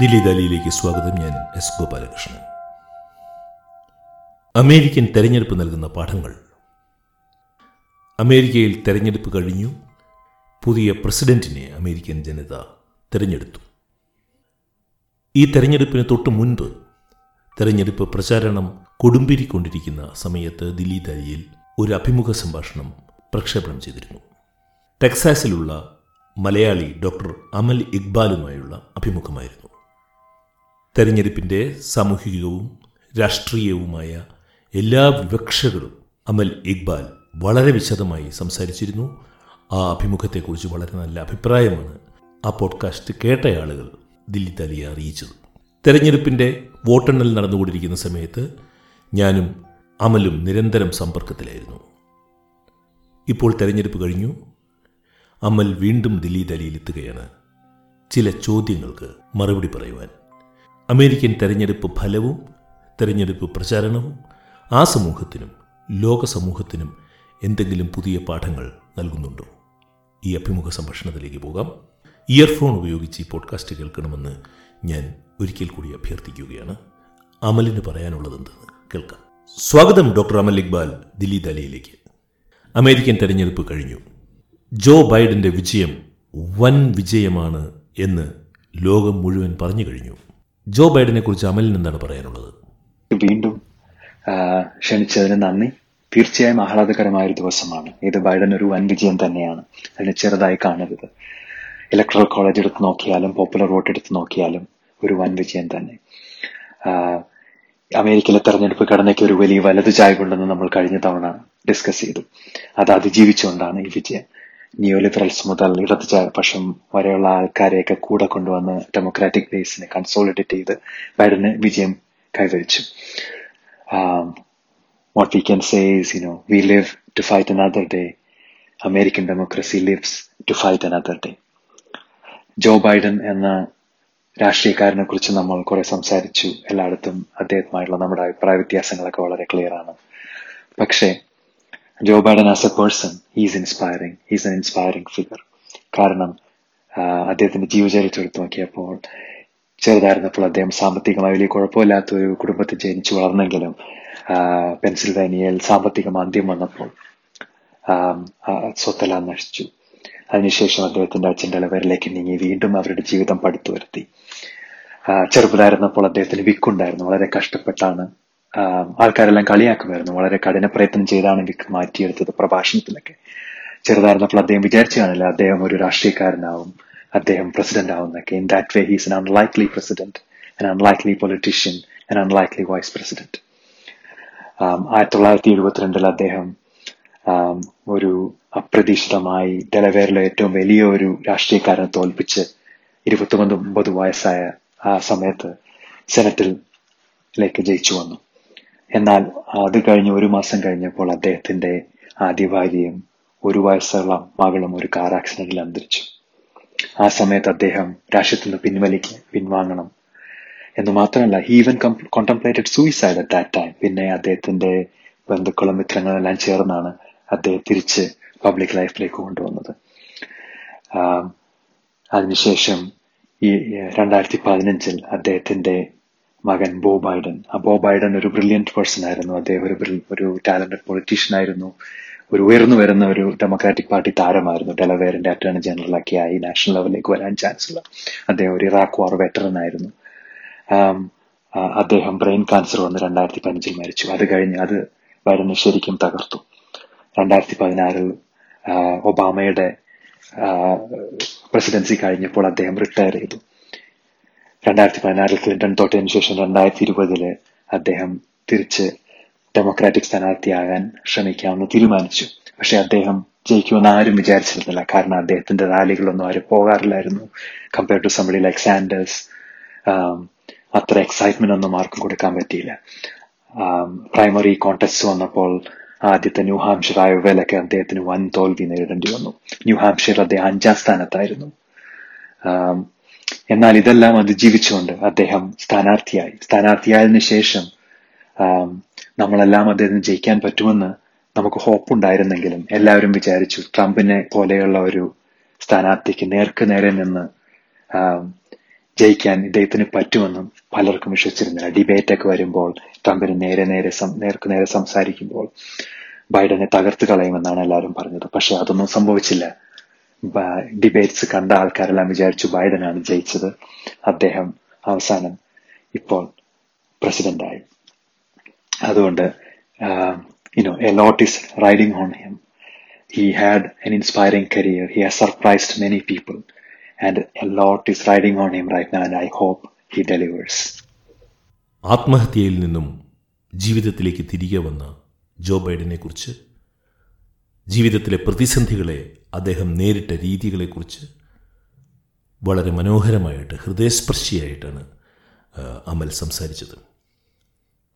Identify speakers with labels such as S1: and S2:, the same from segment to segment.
S1: ദില്ലി ദാലിയിലേക്ക് സ്വാഗതം ഞാൻ S Gopalakrishnan American തെരഞ്ഞെടുപ്പ് നൽകുന്ന പാഠങ്ങൾ അമേരിക്കയിൽ തെരഞ്ഞെടുപ്പ് കഴിഞ്ഞു പുതിയ പ്രസിഡന്റിനെ അമേരിക്കൻ ജനത തിരഞ്ഞെടുത്തു ഈ തെരഞ്ഞെടുപ്പിന് തൊട്ട് മുൻപ് തെരഞ്ഞെടുപ്പ് പ്രചാരണം കൊടുമ്പിരിക്കൊണ്ടിരിക്കുന്ന സമയത്ത് ദില്ലി ദാലിയിൽ ഒരു അഭിമുഖ സംഭാഷണം പ്രക്ഷേപണം ചെയ്തിരുന്നു ടെക്സാസിലുള്ള മലയാളി ഡോക്ടർ അമൽ ഇക്ബാലുമായുള്ള അഭിമുഖമായിരുന്നു തെരഞ്ഞെടുപ്പിൻ്റെ സാമൂഹികവും രാഷ്ട്രീയവുമായ എല്ലാ വിവക്ഷകളും അമൽ ഇക്ബാൽ വളരെ വിശദമായി സംസാരിച്ചിരുന്നു ആ അഭിമുഖത്തെക്കുറിച്ച് വളരെ നല്ല അഭിപ്രായമാണ് ആ പോഡ്കാസ്റ്റ് കേട്ട ആളുകൾ ദില്ലി തലിയെ അറിയിച്ചത് തെരഞ്ഞെടുപ്പിൻ്റെ വോട്ടെണ്ണൽ നടന്നുകൊണ്ടിരിക്കുന്ന സമയത്ത് ഞാനും അമലും നിരന്തരം സമ്പർക്കത്തിലായിരുന്നു ഇപ്പോൾ തെരഞ്ഞെടുപ്പ് കഴിഞ്ഞു അമൽ വീണ്ടും ദില്ലി തലിയിലെത്തുകയാണ് ചില ചോദ്യങ്ങൾക്ക് മറുപടി പറയുവാൻ അമേരിക്കൻ തെരഞ്ഞെടുപ്പ് ഫലവും തെരഞ്ഞെടുപ്പ് പ്രചാരണവും ആ സമൂഹത്തിനും ലോക സമൂഹത്തിനും എന്തെങ്കിലും പുതിയ പാഠങ്ങൾ നൽകുന്നുണ്ടോ ഈ അഭിമുഖ സംഭാഷണത്തിലേക്ക് പോകാം ഇയർഫോൺ ഉപയോഗിച്ച് ഈ പോഡ്കാസ്റ്റ് കേൾക്കണമെന്ന് ഞാൻ ഒരിക്കൽ കൂടി അഭ്യർത്ഥിക്കുകയാണ് അമലിന് എന്തെന്ന് കേൾക്കാം സ്വാഗതം ഡോക്ടർ അമൽ ഇക്ബാൽ ദില്ലി ദാലിയിലേക്ക് അമേരിക്കൻ തെരഞ്ഞെടുപ്പ് കഴിഞ്ഞു ജോ ബൈഡന്റെ വിജയം വൻ വിജയമാണ് എന്ന് ലോകം മുഴുവൻ പറഞ്ഞു കഴിഞ്ഞു ജോ ബൈഡനെ കുറിച്ച് അമലിന് എന്താണ് പറയാനുള്ളത്
S2: വീണ്ടും ക്ഷണിച്ചതിന് നന്ദി തീർച്ചയായും ആഹ്ലാദകരമായ ഒരു ദിവസമാണ് ഇത് ബൈഡൻ ഒരു വൻ വിജയം തന്നെയാണ് അതിന് ചെറുതായി കാണരുത് ഇലക്ട്രൽ കോളേജ് എടുത്ത് നോക്കിയാലും പോപ്പുലർ വോട്ട് എടുത്ത് നോക്കിയാലും ഒരു വൻ വിജയം തന്നെ അമേരിക്കയിലെ തെരഞ്ഞെടുപ്പ് ഘടനയ്ക്ക് ഒരു വലിയ വലതു ചായ കൊണ്ടെന്ന് നമ്മൾ കഴിഞ്ഞ തവണ ഡിസ്കസ് ചെയ്തു അത് അതിജീവിച്ചുകൊണ്ടാണ് ഈ വിജയം നിയോലിബറൽസ് മുതൽ ഇടത് പക്ഷം വരെയുള്ള ആൾക്കാരെയൊക്കെ കൂടെ കൊണ്ടുവന്ന് ഡെമോക്രാറ്റിക് ബേസിനെ കൺസോളിഡേറ്റ് ചെയ്ത് ബൈഡന് വിജയം കൈവരിച്ചു what we can say is, you know, we live to fight another day. American democracy lives to fight another day. Joe Biden എന്ന രാഷ്ട്രീയക്കാരനെ കുറിച്ച് നമ്മൾ കുറെ സംസാരിച്ചു എല്ലായിടത്തും അദ്ദേഹവുമായുള്ള നമ്മുടെ അഭിപ്രായ വ്യത്യാസങ്ങളൊക്കെ വളരെ ക്ലിയർ ആണ് പക്ഷേ Joe Biden as a person he's inspiring he's an inspiring figure കാരണം അദ്ദേഹത്തിന്റെ ജീവചരിത്രം എടുത്തു നോക്കിയപ്പോൾ ചെറുതായിരുന്നപ്പോൾ അദ്ദേഹം സാമ്പത്തികമായി വലിയ കുഴപ്പമില്ലാത്ത ഒരു കുടുംബത്തിൽ ജനിച്ചു വളർന്നെങ്കിലും പെൻസിൽവേനിയയിൽ സാമ്പത്തികം അന്ത്യം വന്നപ്പോൾ സ്വത്തെല്ലാം നശിച്ചു അതിനുശേഷം അദ്ദേഹത്തിന്റെ അച്ഛൻ്റെ അലവരിലേക്ക് നീങ്ങി വീണ്ടും അവരുടെ ജീവിതം പടുത്തു വരുത്തി ചെറുപ്പതായിരുന്നപ്പോൾ അദ്ദേഹത്തിന് വിക്കുണ്ടായിരുന്നു വളരെ കഷ്ടപ്പെട്ടാണ് ആൾക്കാരെല്ലാം കളിയാക്കുമായിരുന്നു വളരെ കഠിന പ്രയത്നം ചെയ്താണ് എനിക്ക് മാറ്റിയെടുത്തത് പ്രഭാഷണത്തിലൊക്കെ ചെറുതായിരുന്നപ്പോൾ അദ്ദേഹം വിചാരിച്ചു കാണില്ല അദ്ദേഹം ഒരു രാഷ്ട്രീയക്കാരനാവും അദ്ദേഹം പ്രസിഡന്റ് ആവുന്നൊക്കെ in that way he's an unlikely president an unlikely politician an unlikely vice president ആയിരത്തി തൊള്ളായിരത്തി എഴുപത്തിരണ്ടിൽ അദ്ദേഹം ഒരു അപ്രതീക്ഷിതമായി ഡെലവേറിലെ ഏറ്റവും വലിയ ഒരു രാഷ്ട്രീയക്കാരനെ തോൽപ്പിച്ച് ഇരുപത്തി ഒമ്പത് വയസ്സായ ആ സമയത്ത് സെനറ്റിൽ ലേക്ക് ജയിച്ചു വന്നു എന്നാൽ അത് കഴിഞ്ഞ് ഒരു മാസം കഴിഞ്ഞപ്പോൾ അദ്ദേഹത്തിന്റെ ആദ്യ ഭാര്യയും ഒരു വയസ്സുള്ള മകളും ഒരു കാർ ആക്സിഡന്റിൽ അന്തരിച്ചു ആ സമയത്ത് അദ്ദേഹം രാഷ്ട്രത്തിൽ നിന്ന് പിൻവലിക്ക് പിൻവാങ്ങണം എന്ന് മാത്രമല്ല he even contemplated suicide at that time പിന്നെ അദ്ദേഹത്തിന്റെ ബന്ധുക്കളും മിത്രങ്ങളും എല്ലാം ചേർന്നാണ് അദ്ദേഹം തിരിച്ച് പബ്ലിക് ലൈഫിലേക്ക് കൊണ്ടുവന്നത് അതിനുശേഷം ഈ രണ്ടായിരത്തി പതിനഞ്ചിൽ അദ്ദേഹത്തിന്റെ മകൻ ബോ ബൈഡൻ ആ ബോ ബൈഡൻ ഒരു ബ്രില്യൻറ്റ് പേഴ്സൺ ആയിരുന്നു അദ്ദേഹം ഒരു ഒരു ടാലന്റഡ് പൊളിറ്റീഷ്യൻ ആയിരുന്നു ഒരു ഉയർന്നു വരുന്ന ഒരു ഡെമോക്രാറ്റിക് പാർട്ടി താരമായിരുന്നു ഡെലവേറിന്റെ അറ്റോർണി ജനറലൊക്കെ ആയി നാഷണൽ ലെവലിലേക്ക് വരാൻ ചാൻസ് ഉള്ള അദ്ദേഹം ഒരു ഇറാഖ് വാർ വെറ്ററൻ ആയിരുന്നു അദ്ദേഹം ബ്രെയിൻ ക്യാൻസർ വന്ന് രണ്ടായിരത്തി പതിനഞ്ചിൽ മരിച്ചു അത് കഴിഞ്ഞ് അത് ബൈഡനെ ശരിക്കും തകർത്തു രണ്ടായിരത്തി പതിനാറിൽ ഒബാമയുടെ പ്രസിഡൻസി കഴിഞ്ഞപ്പോൾ അദ്ദേഹം റിട്ടയർ ചെയ്തു രണ്ടായിരത്തി പതിനാറിൽ ക്ലിന്റൺ തോറ്റതിനു ശേഷം രണ്ടായിരത്തി ഇരുപതില് അദ്ദേഹം തിരിച്ച് ഡെമോക്രാറ്റിക് സ്ഥാനാർത്ഥിയാകാൻ ശ്രമിക്കാമെന്ന് തീരുമാനിച്ചു പക്ഷെ അദ്ദേഹം ജയിക്കുമെന്ന് ആരും വിചാരിച്ചിരുന്നില്ല കാരണം അദ്ദേഹത്തിന്റെ റാലികളൊന്നും ആരും പോകാറില്ലായിരുന്നു compare to somebody like Sanders അത്ര എക്സൈറ്റ്മെന്റ് ഒന്നും ആർക്കും കൊടുക്കാൻ പറ്റിയില്ല പ്രൈമറി um, കോൺടെസ്റ്റ് വന്നപ്പോൾ ആദ്യത്തെ ന്യൂ ഹാംഷർ ആയോവയിലൊക്കെ അദ്ദേഹത്തിന് വൻ തോൽവി നേരിടേണ്ടി വന്നു ന്യൂ ഹാംഷയർ അദ്ദേഹം അഞ്ചാം സ്ഥാനത്തായിരുന്നു um, എന്നാൽ ഇതെല്ലാം അതിജീവിച്ചുകൊണ്ട് അദ്ദേഹം സ്ഥാനാർത്ഥിയായി സ്ഥാനാർത്ഥിയായതിനു ശേഷം നമ്മളെല്ലാം അദ്ദേഹത്തിന് ജയിക്കാൻ പറ്റുമെന്ന് നമുക്ക് ഹോപ്പ് ഉണ്ടായിരുന്നെങ്കിലും എല്ലാവരും വിചാരിച്ചു ട്രംപിനെ പോലെയുള്ള ഒരു സ്ഥാനാർത്ഥിക്ക് നേർക്ക് നേരെ നിന്ന് ജയിക്കാൻ ഇദ്ദേഹത്തിന് പറ്റുമെന്നും പലർക്കും വിശ്വസിച്ചിരുന്നില്ല ഡിബേറ്റ് ഒക്കെ വരുമ്പോൾ ട്രംപിന് നേരെ നേരെ നേർക്ക് നേരെ സംസാരിക്കുമ്പോൾ ബൈഡനെ തകർത്ത് കളയുമെന്നാണ് എല്ലാവരും പറഞ്ഞത് പക്ഷെ അതൊന്നും സംഭവിച്ചില്ല ഡിബേറ്റ്സ് കണ്ട ആൾക്കാരെല്ലാം വിചാരിച്ചു ബൈഡനാണ് ജയിച്ചത് അദ്ദേഹം അവസാനം ഇപ്പോൾ പ്രസിഡന്റായി അതുകൊണ്ട് you know a lot is riding on him he had an inspiring career he has surprised many people and a lot is riding on him right now I hope he delivers
S1: ആത്മഹത്യയിൽ നിന്നും ജീവിതത്തിലേക്ക് തിരികെ വന്ന ജോ ബൈഡനെ കുറിച്ച് ജീവിതത്തിലെ പ്രതിസന്ധികളെ അദ്ദേഹം നേരിട്ട രീതികളെക്കുറിച്ച് വളരെ മനോഹരമായിട്ട് ഹൃദയസ്പർശിയായിട്ടാണ് അമൽ സംസാരിച്ചത്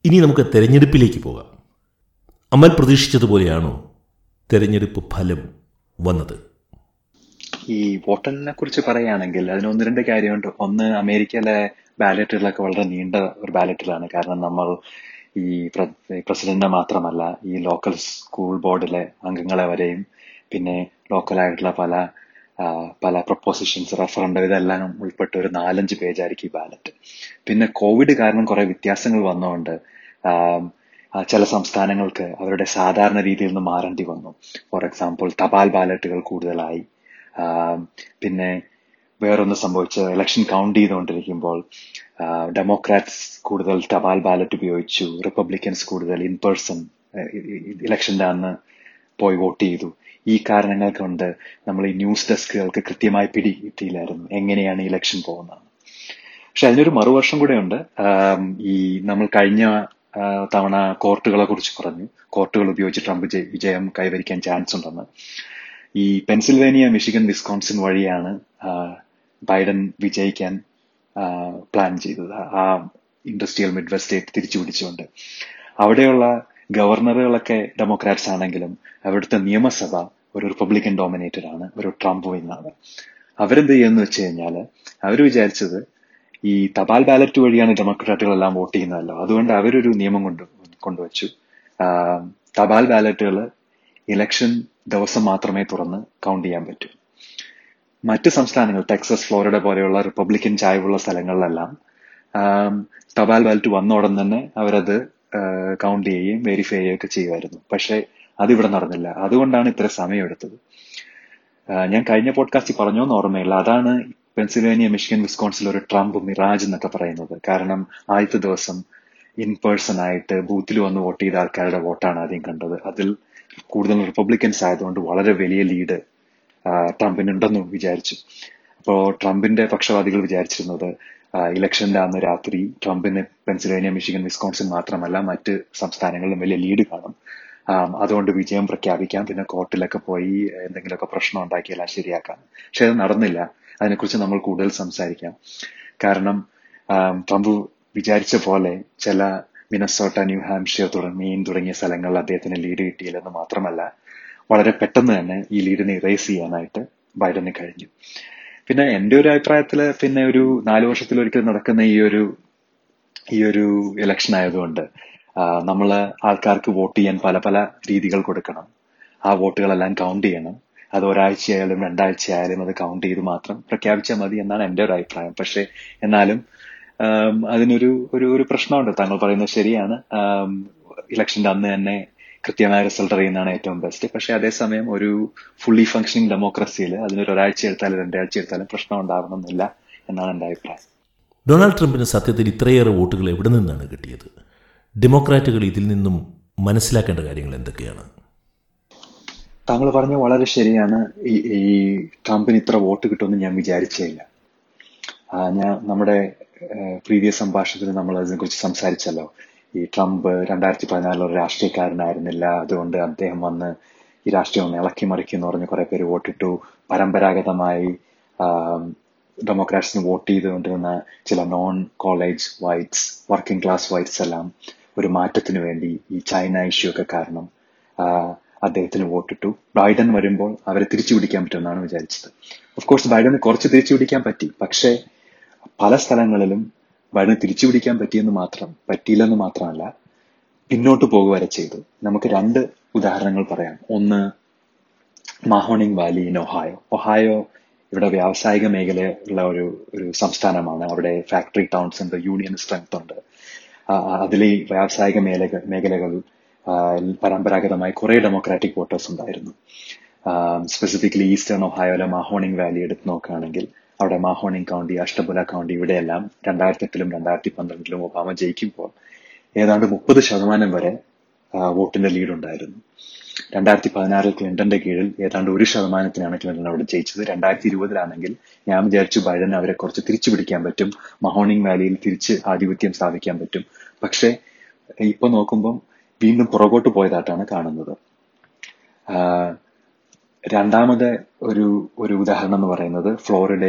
S1: ഇനി നമുക്ക് തെരഞ്ഞെടുപ്പിലേക്ക് പോകാം അമൽ പ്രതീക്ഷിച്ചതുപോലെയാണോ തെരഞ്ഞെടുപ്പ് ഫലം വന്നത്
S2: ഈ വോട്ടെണ്ണിനെ കുറിച്ച് പറയുകയാണെങ്കിൽ അതിന് ഒന്ന് രണ്ട് കാര്യമുണ്ട് ഒന്ന് അമേരിക്കയിലെ ബാലറ്റുകളൊക്കെ വളരെ നീണ്ട ഒരു ബാലറ്റിലാണ് കാരണം നമ്മൾ ഈ പ്രസിഡന്റിനെ മാത്രമല്ല ഈ ലോക്കൽ സ്കൂൾ ബോർഡിലെ അംഗങ്ങളെ വരെയും പിന്നെ ലോക്കലായിട്ടുള്ള പല പല പ്രൊപ്പോസിഷൻസ് റഫറൻഡം ഇതെല്ലാം ഉൾപ്പെട്ട ഒരു നാലഞ്ച് പേജായിരിക്കും ഈ ബാലറ്റ് പിന്നെ കോവിഡ് കാരണം കുറെ വ്യത്യാസങ്ങൾ വന്നുകൊണ്ട് ചില സംസ്ഥാനങ്ങൾക്ക് അവരുടെ സാധാരണ രീതിയിൽ നിന്ന് മാറേണ്ടി വന്നു ഫോർ എക്സാമ്പിൾ തപാൽ ബാലറ്റുകൾ കൂടുതലായി പിന്നെ വേറൊന്ന് സംഭവിച്ച് ഇലക്ഷൻ കൗണ്ട് ചെയ്തുകൊണ്ടിരിക്കുമ്പോൾ ഡെമോക്രാറ്റ്സ് കൂടുതൽ തപാൽ ബാലറ്റ് ഉപയോഗിച്ചു റിപ്പബ്ലിക്കൻസ് കൂടുതൽ ഇൻ പേഴ്സൺ ഇലക്ഷൻ്റെ അന്ന് പോയി വോട്ട് ചെയ്തു ഈ കാരണങ്ങൾ കൊണ്ട് നമ്മൾ ഈ ന്യൂസ് ഡെസ്കുകൾക്ക് കൃത്യമായി പിടി എങ്ങനെയാണ് ഇലക്ഷൻ പോകുന്നത് പക്ഷെ അതിനൊരു മറുവർഷം കൂടെ ഉണ്ട് ഈ നമ്മൾ കഴിഞ്ഞ തവണ കോർട്ടുകളെ കുറിച്ച് പറഞ്ഞു കോർട്ടുകൾ ഉപയോഗിച്ച് ട്രംപ് വിജയം കൈവരിക്കാൻ ചാൻസ് ഉണ്ടെന്ന് ഈ പെൻസിൽവേനിയ മിഷിഗൻ വിസ്കോൺസിൻ വഴിയാണ് ബൈഡൻ വിജയിക്കാൻ പ്ലാൻ ചെയ്തത് ആ ഇൻഡസ്ട്രിയൽ മിഡ്വെസ്റ്റേറ്റ് സ്റ്റേറ്റ് അവിടെയുള്ള ഗവർണറുകളൊക്കെ ഡെമോക്രാറ്റ്സ് ആണെങ്കിലും അവിടുത്തെ നിയമസഭ ഒരു റിപ്പബ്ലിക്കൻ ഡോമിനേറ്റഡ് ആണ് ഒരു ട്രംപ് വിന്നാണ് അവരെന്ത് ചെയ്യുന്നു വെച്ച് കഴിഞ്ഞാൽ അവർ വിചാരിച്ചത് ഈ തപാൽ ബാലറ്റ് വഴിയാണ് ഡെമോക്രാറ്റുകളെല്ലാം വോട്ട് ചെയ്യുന്നതല്ലോ അതുകൊണ്ട് അവരൊരു നിയമം കൊണ്ട് കൊണ്ടുവച്ചു തപാൽ ബാലറ്റുകൾ ഇലക്ഷൻ ദിവസം മാത്രമേ തുറന്ന് കൗണ്ട് ചെയ്യാൻ പറ്റൂ മറ്റ് സംസ്ഥാനങ്ങൾ ടെക്സസ് ഫ്ലോറിഡ പോലെയുള്ള റിപ്പബ്ലിക്കൻ ചായവുള്ള സ്ഥലങ്ങളിലെല്ലാം തപാൽ ബാലറ്റ് വന്ന ഉടൻ തന്നെ അവരത് കൗണ്ട് ചെയ്യുകയും വെരിഫൈ ചെയ്യുകയൊക്കെ ചെയ്യുമായിരുന്നു പക്ഷേ അതിവിടെ നടന്നില്ല അതുകൊണ്ടാണ് ഇത്ര സമയമെടുത്തത് ഞാൻ കഴിഞ്ഞ പോഡ്കാസ്റ്റ് പറഞ്ഞോന്ന് ഓർമ്മയില്ല അതാണ് പെൻസിൽവേനിയ മിഷ്കൻ വിസ്കോൺസിൽ ഒരു ട്രംപ് മിറാജ് എന്നൊക്കെ പറയുന്നത് കാരണം ആദ്യത്തെ ദിവസം ഇൻ പേഴ്സൺ ആയിട്ട് ബൂത്തിൽ വന്ന് വോട്ട് ചെയ്ത ആൾക്കാരുടെ വോട്ടാണ് ആദ്യം കണ്ടത് അതിൽ കൂടുതൽ റിപ്പബ്ലിക്കൻസ് ആയതുകൊണ്ട് വളരെ വലിയ ലീഡ് ട്രംപിനുണ്ടെന്നും വിചാരിച്ചു അപ്പോൾ ട്രംപിന്റെ പക്ഷവാദികൾ വിചാരിച്ചിരുന്നത് ഇലക്ഷന്റെ അന്ന് രാത്രി ട്രംപിന് പെൻസിൽവേനിയ മിഷിഗൻ വിസ്കോൺസിൻ മാത്രമല്ല മറ്റ് സംസ്ഥാനങ്ങളിലും വലിയ ലീഡ് കാണും അതുകൊണ്ട് വിജയം പ്രഖ്യാപിക്കാം പിന്നെ കോർട്ടിലൊക്കെ പോയി എന്തെങ്കിലുമൊക്കെ പ്രശ്നം ഉണ്ടാക്കിയാൽ ശരിയാക്കാം പക്ഷെ അത് നടന്നില്ല അതിനെക്കുറിച്ച് നമ്മൾ കൂടുതൽ സംസാരിക്കാം കാരണം ട്രംപ് വിചാരിച്ച പോലെ ചില മിനസോട്ട ന്യൂ ഹാംഷിയർ തുടങ്ങി മെയിൻ തുടങ്ങിയ സ്ഥലങ്ങളിൽ അദ്ദേഹത്തിന് ലീഡ് കിട്ടിയില്ലെന്ന് മാത്രമല്ല വളരെ പെട്ടെന്ന് തന്നെ ഈ ലീഡിനെ ഇറേസ് ചെയ്യാനായിട്ട് ബൈഡന് കഴിഞ്ഞു പിന്നെ എൻ്റെ ഒരു അഭിപ്രായത്തിൽ പിന്നെ ഒരു നാല് വർഷത്തിലൊരിക്കൽ നടക്കുന്ന ഈ ഒരു ഈ ഒരു ഇലക്ഷൻ ആയതുകൊണ്ട് നമ്മൾ ആൾക്കാർക്ക് വോട്ട് ചെയ്യാൻ പല പല രീതികൾ കൊടുക്കണം ആ വോട്ടുകളെല്ലാം കൗണ്ട് ചെയ്യണം അത് ഒരാഴ്ചയായാലും രണ്ടാഴ്ചയായാലും അത് കൗണ്ട് ചെയ്ത് മാത്രം പ്രഖ്യാപിച്ചാൽ മതി എന്നാണ് എൻ്റെ ഒരു അഭിപ്രായം പക്ഷേ എന്നാലും അതിനൊരു ഒരു ഒരു പ്രശ്നമുണ്ട് താങ്കൾ പറയുന്നത് ശരിയാണ് ഇലക്ഷന്റെ അന്ന് തന്നെ കൃത്യമായ റിസൾട്ട് അറിയുന്നതാണ് ഏറ്റവും ബെസ്റ്റ് പക്ഷെ അതേസമയം ഒരു ഫുള്ളി ഫങ്ഷനിങ് ഡെമോക്രസിയിൽ അതിനൊരു ഒരാഴ്ച എടുത്താലും രണ്ടാഴ്ച എടുത്താലും പ്രശ്നം ഉണ്ടാവണമെന്നില്ല എന്നാണ് എന്റെ അഭിപ്രായം
S1: ഡൊണാൾഡ് ട്രംപിന് സത്യത്തിൽ ഇത്രയേറെ വോട്ടുകൾ എവിടെ നിന്നാണ് കിട്ടിയത് ഡെമോക്രാറ്റുകൾ ഇതിൽ നിന്നും മനസ്സിലാക്കേണ്ട കാര്യങ്ങൾ എന്തൊക്കെയാണ്
S2: താങ്കൾ പറഞ്ഞ വളരെ ശരിയാണ് ഈ ഈ ട്രംപിന് ഇത്ര വോട്ട് കിട്ടുമെന്ന് ഞാൻ വിചാരിച്ചേയില്ല ഞാൻ നമ്മുടെ പ്രീവിയസ് സംഭാഷണത്തിൽ നമ്മൾ അതിനെക്കുറിച്ച് സംസാരിച്ചല്ലോ ഈ ട്രംപ് രണ്ടായിരത്തി പതിനാലിൽ ഒരു രാഷ്ട്രീയക്കാരനായിരുന്നില്ല അതുകൊണ്ട് അദ്ദേഹം വന്ന് ഈ രാഷ്ട്രീയം ഒന്ന് ഇളക്കി മറിക്കും എന്ന് പറഞ്ഞ് കുറെ പേര് വോട്ടിട്ടു പരമ്പരാഗതമായി ഡെമോക്രാറ്റ്സിന് വോട്ട് ചെയ്തുകൊണ്ടിരുന്ന ചില non college whites working class whites എല്ലാം ഒരു മാറ്റത്തിന് വേണ്ടി ഈ ചൈന ഇഷ്യൂ ഒക്കെ കാരണം അദ്ദേഹത്തിന് വോട്ടിട്ടു ബൈഡൻ വരുമ്പോൾ അവരെ തിരിച്ചു പിടിക്കാൻ പറ്റുമെന്നാണ് വിചാരിച്ചത് ഓഫ് കോഴ്സ് ബൈഡന് കുറച്ച് തിരിച്ചു പിടിക്കാൻ പറ്റി പക്ഷേ പല സ്ഥലങ്ങളിലും വഴിനെ തിരിച്ചു പിടിക്കാൻ പറ്റിയെന്ന് മാത്രം പറ്റിയില്ലെന്ന് മാത്രമല്ല പിന്നോട്ട് പോകുവരെ ചെയ്തു നമുക്ക് രണ്ട് ഉദാഹരണങ്ങൾ പറയാം ഒന്ന് Mahoning Valley in Ohio Ohio ഇവിടെ വ്യാവസായിക മേഖലയുള്ള ഒരു ഒരു സംസ്ഥാനമാണ് അവിടെ ഫാക്ടറി ടൗൺസ് ഉണ്ട് യൂണിയൻ സ്ട്രെങ്ത് ഉണ്ട് അതിലെ വ്യാവസായിക മേഖല മേഖലകൾ പരമ്പരാഗതമായി കുറേ ഡെമോക്രാറ്റിക് വോട്ടേഴ്സ് ഉണ്ടായിരുന്നു സ്പെസിഫിക്കലി ഈസ്റ്റേൺ ഒഹായോയിലെ മാഹോണിംഗ് വാലി എടുത്ത് നോക്കുകയാണെങ്കിൽ അവിടെ മാഹോണിംഗ് കൗണ്ടി അഷ്ടബുല കൗണ്ടി ഇവിടെയെല്ലാം രണ്ടായിരത്തി എട്ടിലും രണ്ടായിരത്തി പന്ത്രണ്ടിലും ഒബാമ ജയിക്കുമ്പോൾ ഏതാണ്ട് മുപ്പത് ശതമാനം വരെ വോട്ടിന്റെ ലീഡ് ഉണ്ടായിരുന്നു രണ്ടായിരത്തി പതിനാറിൽ ക്ലിന്റന്റെ കീഴിൽ ഏതാണ്ട് ഒരു ശതമാനത്തിനാണ് ക്ലിന്റൺ അവിടെ ജയിച്ചത് രണ്ടായിരത്തി ഇരുപതിലാണെങ്കിൽ ഞാൻ വിചാരിച്ചു ബൈഡൻ അവരെ കുറച്ച് തിരിച്ചു പിടിക്കാൻ പറ്റും മഹോണിംഗ് വാലിയിൽ തിരിച്ച് ആധിപത്യം സ്ഥാപിക്കാൻ പറ്റും പക്ഷേ ഇപ്പൊ നോക്കുമ്പം വീണ്ടും പുറകോട്ട് പോയതായിട്ടാണ് കാണുന്നത് രണ്ടാമത് ഒരു ഒരു ഉദാഹരണം എന്ന് പറയുന്നത് ഫ്ലോറിഡ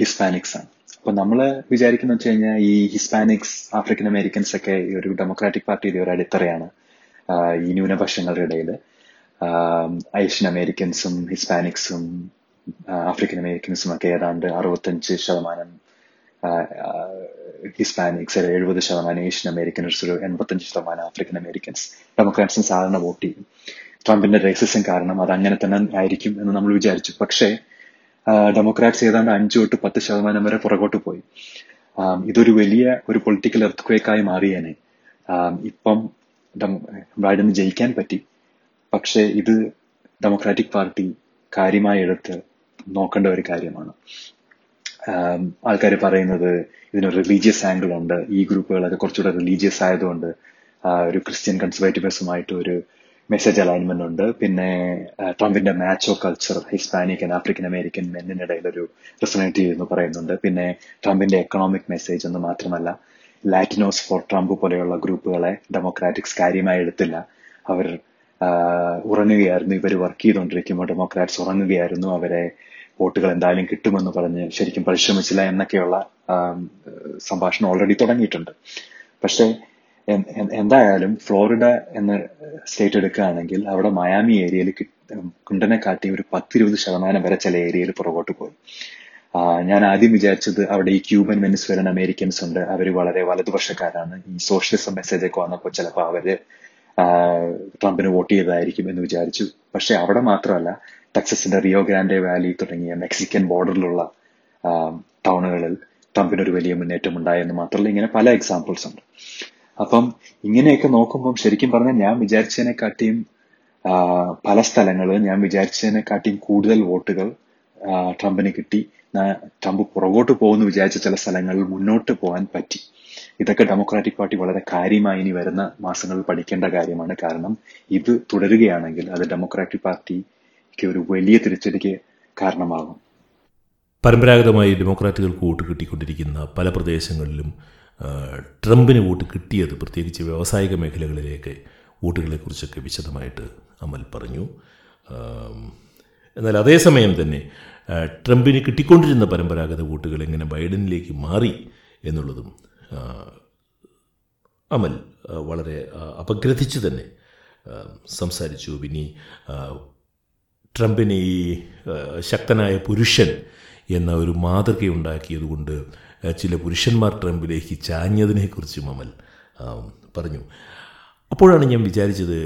S2: ഹിസ്പാനിക്സ് ആണ് അപ്പൊ നമ്മൾ വിചാരിക്കുന്ന വെച്ച് കഴിഞ്ഞാൽ ഈ ഹിസ്പാനിക്സ് ആഫ്രിക്കൻ അമേരിക്കൻസ് ഒക്കെ ഒരു ഡെമോക്രാറ്റിക് പാർട്ടിയുടെ ഒരു അടിത്തറയാണ് ഈ ന്യൂനപക്ഷങ്ങളുടെ ഇടയിൽ ഏഷ്യൻ അമേരിക്കൻസും ഹിസ്പാനിക്സും ആഫ്രിക്കൻ അമേരിക്കൻസും ഒക്കെ ഏതാണ്ട് അറുപത്തഞ്ച് ശതമാനം ഹിസ്പാനിക്സ് എഴുപത് ശതമാനം ഏഷ്യൻ അമേരിക്കൻസ് ഒരു എൺപത്തഞ്ച് ശതമാനം ആഫ്രിക്കൻ അമേരിക്കൻസ് ഡെമോക്രാറ്റ്സിന് സാധാരണ വോട്ട് ചെയ്യും ട്രംപിന്റെ റേസിസം കാരണം അത് അങ്ങനെ തന്നെ ആയിരിക്കും എന്ന് നമ്മൾ വിചാരിച്ചു പക്ഷേ ഡെമോക്രാറ്റ്സ് ഏതാണ്ട് അഞ്ചു തൊട്ട് പത്ത് ശതമാനം വരെ പുറകോട്ട് പോയി ഇതൊരു വലിയ ഒരു പൊളിറ്റിക്കൽ എർത്ത് മാറിയേനെ ഇപ്പം ബൈഡന് ജയിക്കാൻ പറ്റി പക്ഷേ ഇത് ഡെമോക്രാറ്റിക് പാർട്ടി കാര്യമായി എടുത്ത് നോക്കേണ്ട ഒരു കാര്യമാണ് ആൾക്കാർ പറയുന്നത് ഇതിനൊരു റിലീജിയസ് ആംഗിൾ ഉണ്ട് ഈ ഗ്രൂപ്പുകളൊക്കെ കുറച്ചുകൂടെ റിലീജിയസ് ആയതുകൊണ്ട് ഒരു ക്രിസ്ത്യൻ കൺസർവേറ്റീവ്സുമായിട്ട് ഒരു മെസ്സേജ് അലൈൻമെന്റ് ഉണ്ട് പിന്നെ ട്രംപിന്റെ macho culture Hispanic and African American മെന്നിനിടയിൽ ഒരു റെസനേറ്റ് ചെയ്യുന്നു പറയുന്നുണ്ട് പിന്നെ ട്രംപിന്റെ എക്കണോമിക് മെസ്സേജ് എന്ന് മാത്രമല്ല ലാറ്റിനോസ് ഫോർ ട്രംപ് പോലെയുള്ള ഗ്രൂപ്പുകളെ ഡെമോക്രാറ്റിക്സ് കാര്യമായി എടുത്തില്ല അവർ ഉറങ്ങുകയായിരുന്നു ഇവർ വർക്ക് ചെയ്തുകൊണ്ടിരിക്കുമ്പോൾ ഡെമോക്രാറ്റ്സ് ഉറങ്ങുകയായിരുന്നു അവരെ വോട്ടുകൾ എന്തായാലും കിട്ടുമെന്ന് പറഞ്ഞ് ശരിക്കും പരിശ്രമിച്ചില്ല എന്നൊക്കെയുള്ള സംഭാഷണം ഓൾറെഡി തുടങ്ങിയിട്ടുണ്ട് പക്ഷേ എന്തായാലും ഫ്ലോറിഡ എന്ന സ്റ്റേറ്റ് എടുക്കുകയാണെങ്കിൽ അവിടെ മയാമി ഏരിയയിൽ കുണ്ടനെ കാട്ടി ഒരു പത്തിരുപത് ശതമാനം വരെ ചില ഏരിയയിൽ പുറകോട്ട് പോയി ഞാൻ ആദ്യം വിചാരിച്ചത് അവിടെ ഈ ക്യൂബൻ വെനിസ്വേലൻ അമേരിക്കൻസ് ഉണ്ട് അവർ വളരെ വലതുപക്ഷക്കാരാണ് ഈ സോഷ്യലിസം മെസ്സേജ് ഒക്കെ വന്നപ്പോൾ ചിലപ്പോൾ അവര് ട്രംപിന് വോട്ട് ചെയ്തതായിരിക്കും എന്ന് വിചാരിച്ചു പക്ഷെ അവിടെ മാത്രമല്ല ടെക്സസിന്റെ റിയോ ഗ്രാൻഡെ വാലി തുടങ്ങിയ മെക്സിക്കൻ ബോർഡറിലുള്ള ടൗണുകളിൽ ട്രംപിന് ഒരു വലിയ മുന്നേറ്റം ഉണ്ടായെന്ന് മാത്രമല്ല ഇങ്ങനെ പല എക്സാമ്പിൾസ് ഉണ്ട് അപ്പം ഇങ്ങനെയൊക്കെ നോക്കുമ്പം ശരിക്കും പറഞ്ഞാൽ ഞാൻ വിചാരിച്ചതിനെക്കാട്ടിയും പല സ്ഥലങ്ങളിൽ ഞാൻ വിചാരിച്ചതിനെക്കാട്ടിയും കൂടുതൽ വോട്ടുകൾ ട്രംപിന് കിട്ടി ട്രംപ് പുറകോട്ട് പോകുമെന്ന് വിചാരിച്ച ചില സ്ഥലങ്ങളിൽ മുന്നോട്ട് പോകാൻ പറ്റി ഇതൊക്കെ ഡെമോക്രാറ്റിക് പാർട്ടി വളരെ കാര്യമായി ഇനി വരുന്ന മാസങ്ങളിൽ പഠിക്കേണ്ട കാര്യമാണ് കാരണം ഇത് തുടരുകയാണെങ്കിൽ അത് ഡെമോക്രാറ്റിക് പാർട്ടിക്ക് ഒരു വലിയ തിരിച്ചടിക്ക് കാരണമാകും
S1: പരമ്പരാഗതമായി ഡെമോക്രാറ്റുകൾക്ക് വോട്ട് കിട്ടിക്കൊണ്ടിരിക്കുന്ന പല പ്രദേശങ്ങളിലും ട്രംപിന് വോട്ട് കിട്ടിയത് പ്രത്യേകിച്ച് വ്യാവസായിക മേഖലകളിലേക്ക് വോട്ടുകളെക്കുറിച്ചൊക്കെ വിശദമായിട്ട് അമൽ പറഞ്ഞു എന്നാൽ അതേസമയം തന്നെ ട്രംപിന് കിട്ടിക്കൊണ്ടിരുന്ന പരമ്പരാഗത വോട്ടുകൾ എങ്ങനെ ബൈഡനിലേക്ക് മാറി എന്നുള്ളതും അമൽ വളരെ അപഗ്രഥിച്ച് തന്നെ സംസാരിച്ചു പിന്നെ ട്രംപിനെ ഈ ശക്തനായ പുരുഷൻ എന്ന ഒരു മാതൃകയുണ്ടാക്കിയതുകൊണ്ട് ചില പുരുഷന്മാർ ട്രംപിലേക്ക് ചാഞ്ഞതിനെക്കുറിച്ച് മമൽ പറഞ്ഞു അപ്പോഴാണ് ഞാൻ വിചാരിച്ചത്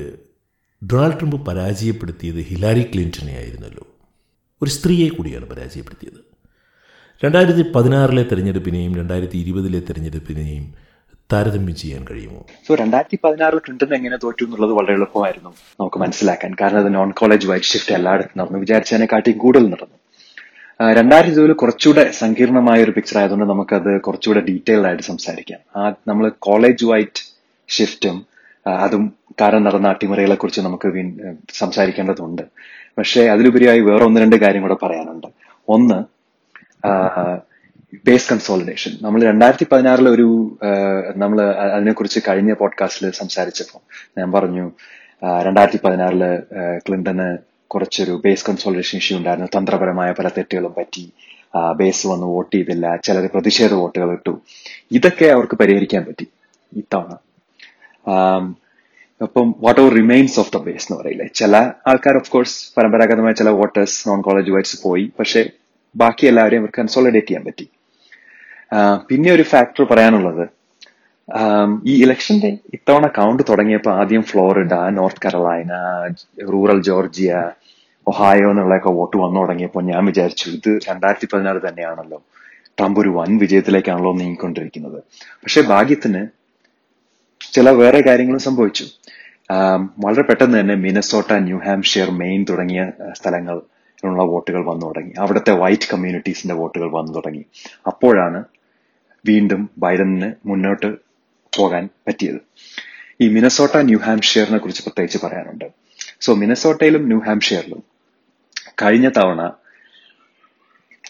S1: ഡൊണാൾഡ് ട്രംപ് പരാജയപ്പെടുത്തിയത് ഹിലാരി ക്ലിൻറ്റനെ ആയിരുന്നല്ലോ ഒരു സ്ത്രീയെ കൂടിയാണ് പരാജയപ്പെടുത്തിയത് രണ്ടായിരത്തി പതിനാറിലെ തെരഞ്ഞെടുപ്പിനെയും രണ്ടായിരത്തി ഇരുപതിലെ തെരഞ്ഞെടുപ്പിനെയും താരതമ്യം ചെയ്യാൻ കഴിയുമോ
S2: സോ രണ്ടായിരത്തി പതിനാറിൽ ക്ലിന്റൺ എങ്ങനെ തോറ്റു എന്നുള്ളത് വളരെ എളുപ്പമായിരുന്നു നമുക്ക് മനസ്സിലാക്കാൻ കാരണം അത് നോൺ കോളേജ് വൈറ്റ് ഷിഫ്റ്റ് എല്ലായിടത്തും നടന്നു വിചാരിച്ചതിനെക്കാട്ടിയും കൂടുതൽ നടന്നു രണ്ടായിരത്തി ഇരുപതിൽ കുറച്ചുകൂടെ സങ്കീർണമായ ഒരു പിക്ചർ ആയതുകൊണ്ട് നമുക്കത് കുറച്ചുകൂടെ ഡീറ്റെയിൽഡ് ആയിട്ട് സംസാരിക്കാം ആ നമ്മൾ കോളേജ് വൈറ്റ് ഷിഫ്റ്റും അതും കാരണം നടന്ന അട്ടിമറികളെ കുറിച്ച് നമുക്ക് സംസാരിക്കേണ്ടതുണ്ട് പക്ഷേ അതിലുപരിയായി വേറെ ഒന്ന് രണ്ട് കാര്യം കൂടെ പറയാനുണ്ട് ഒന്ന് ബേസ് കൺസോളിഡേഷൻ നമ്മൾ രണ്ടായിരത്തി പതിനാറിലെ ഒരു നമ്മൾ അതിനെക്കുറിച്ച് കഴിഞ്ഞ പോഡ്കാസ്റ്റിൽ സംസാരിച്ചപ്പോൾ ഞാൻ പറഞ്ഞു രണ്ടായിരത്തി പതിനാറില് ക്ലിന്റന് കുറച്ചൊരു ബേസ് കൺസോളിഡേഷൻ ഇഷ്യൂ ഉണ്ടായിരുന്നു തന്ത്രപരമായ പല തെറ്റുകളും പറ്റി ബേസ് വന്ന് വോട്ട് ചെയ്തില്ല ചിലർ പ്രതിഷേധ വോട്ടുകൾ ഇട്ടു ഇതൊക്കെ അവർക്ക് പരിഹരിക്കാൻ പറ്റി ഇത്തവണ അപ്പം whatever remains of the base എന്ന് പറയില്ലേ ചില ആൾക്കാർ ഓഫ് കോഴ്സ് പരമ്പരാഗതമായ ചില വോട്ടേഴ്സ് നോൺ കോളേജ് വൈസ് പോയി പക്ഷെ ബാക്കി എല്ലാവരെയും അവർക്ക് കൺസോളിഡേറ്റ് ചെയ്യാൻ പറ്റി പിന്നെ ഒരു ഫാക്ടർ പറയാനുള്ളത് ഈ ഇലക്ഷന്റെ ഇത്തവണ കൗണ്ട് തുടങ്ങിയപ്പോൾ ആദ്യം Florida North Carolina rural Georgia Ohio എന്നുള്ളതൊക്കെ വോട്ട് വന്നു തുടങ്ങിയപ്പോൾ ഞാൻ വിചാരിച്ചു ഇത് രണ്ടായിരത്തി പതിനാറ് തന്നെയാണല്ലോ ട്രംപ് ഒരു വൻ വിജയത്തിലേക്കാണല്ലോ നീങ്ങിക്കൊണ്ടിരിക്കുന്നത് പക്ഷെ ഭാഗ്യത്തിന് ചില വേറെ കാര്യങ്ങളും സംഭവിച്ചു വളരെ പെട്ടെന്ന് തന്നെ മിനസോട്ട ന്യൂ ഹാംഷെയർ മെയിൻ തുടങ്ങിയ സ്ഥലങ്ങൾ ഉള്ള വോട്ടുകൾ വന്നു തുടങ്ങി അവിടുത്തെ വൈറ്റ് കമ്മ്യൂണിറ്റീസിന്റെ വോട്ടുകൾ വന്നു തുടങ്ങി അപ്പോഴാണ് വീണ്ടും ബൈഡനിന് മുന്നോട്ട് പോകാൻ പറ്റിയത് ഈ മിനസോട്ട ന്യൂ ഹാംഷെയറിനെ കുറിച്ച് പ്രത്യേകിച്ച് പറയാനുണ്ട് സോ മിനസോട്ടയിലും ന്യൂ ഹാംഷെയറിലും കഴിഞ്ഞ തവണ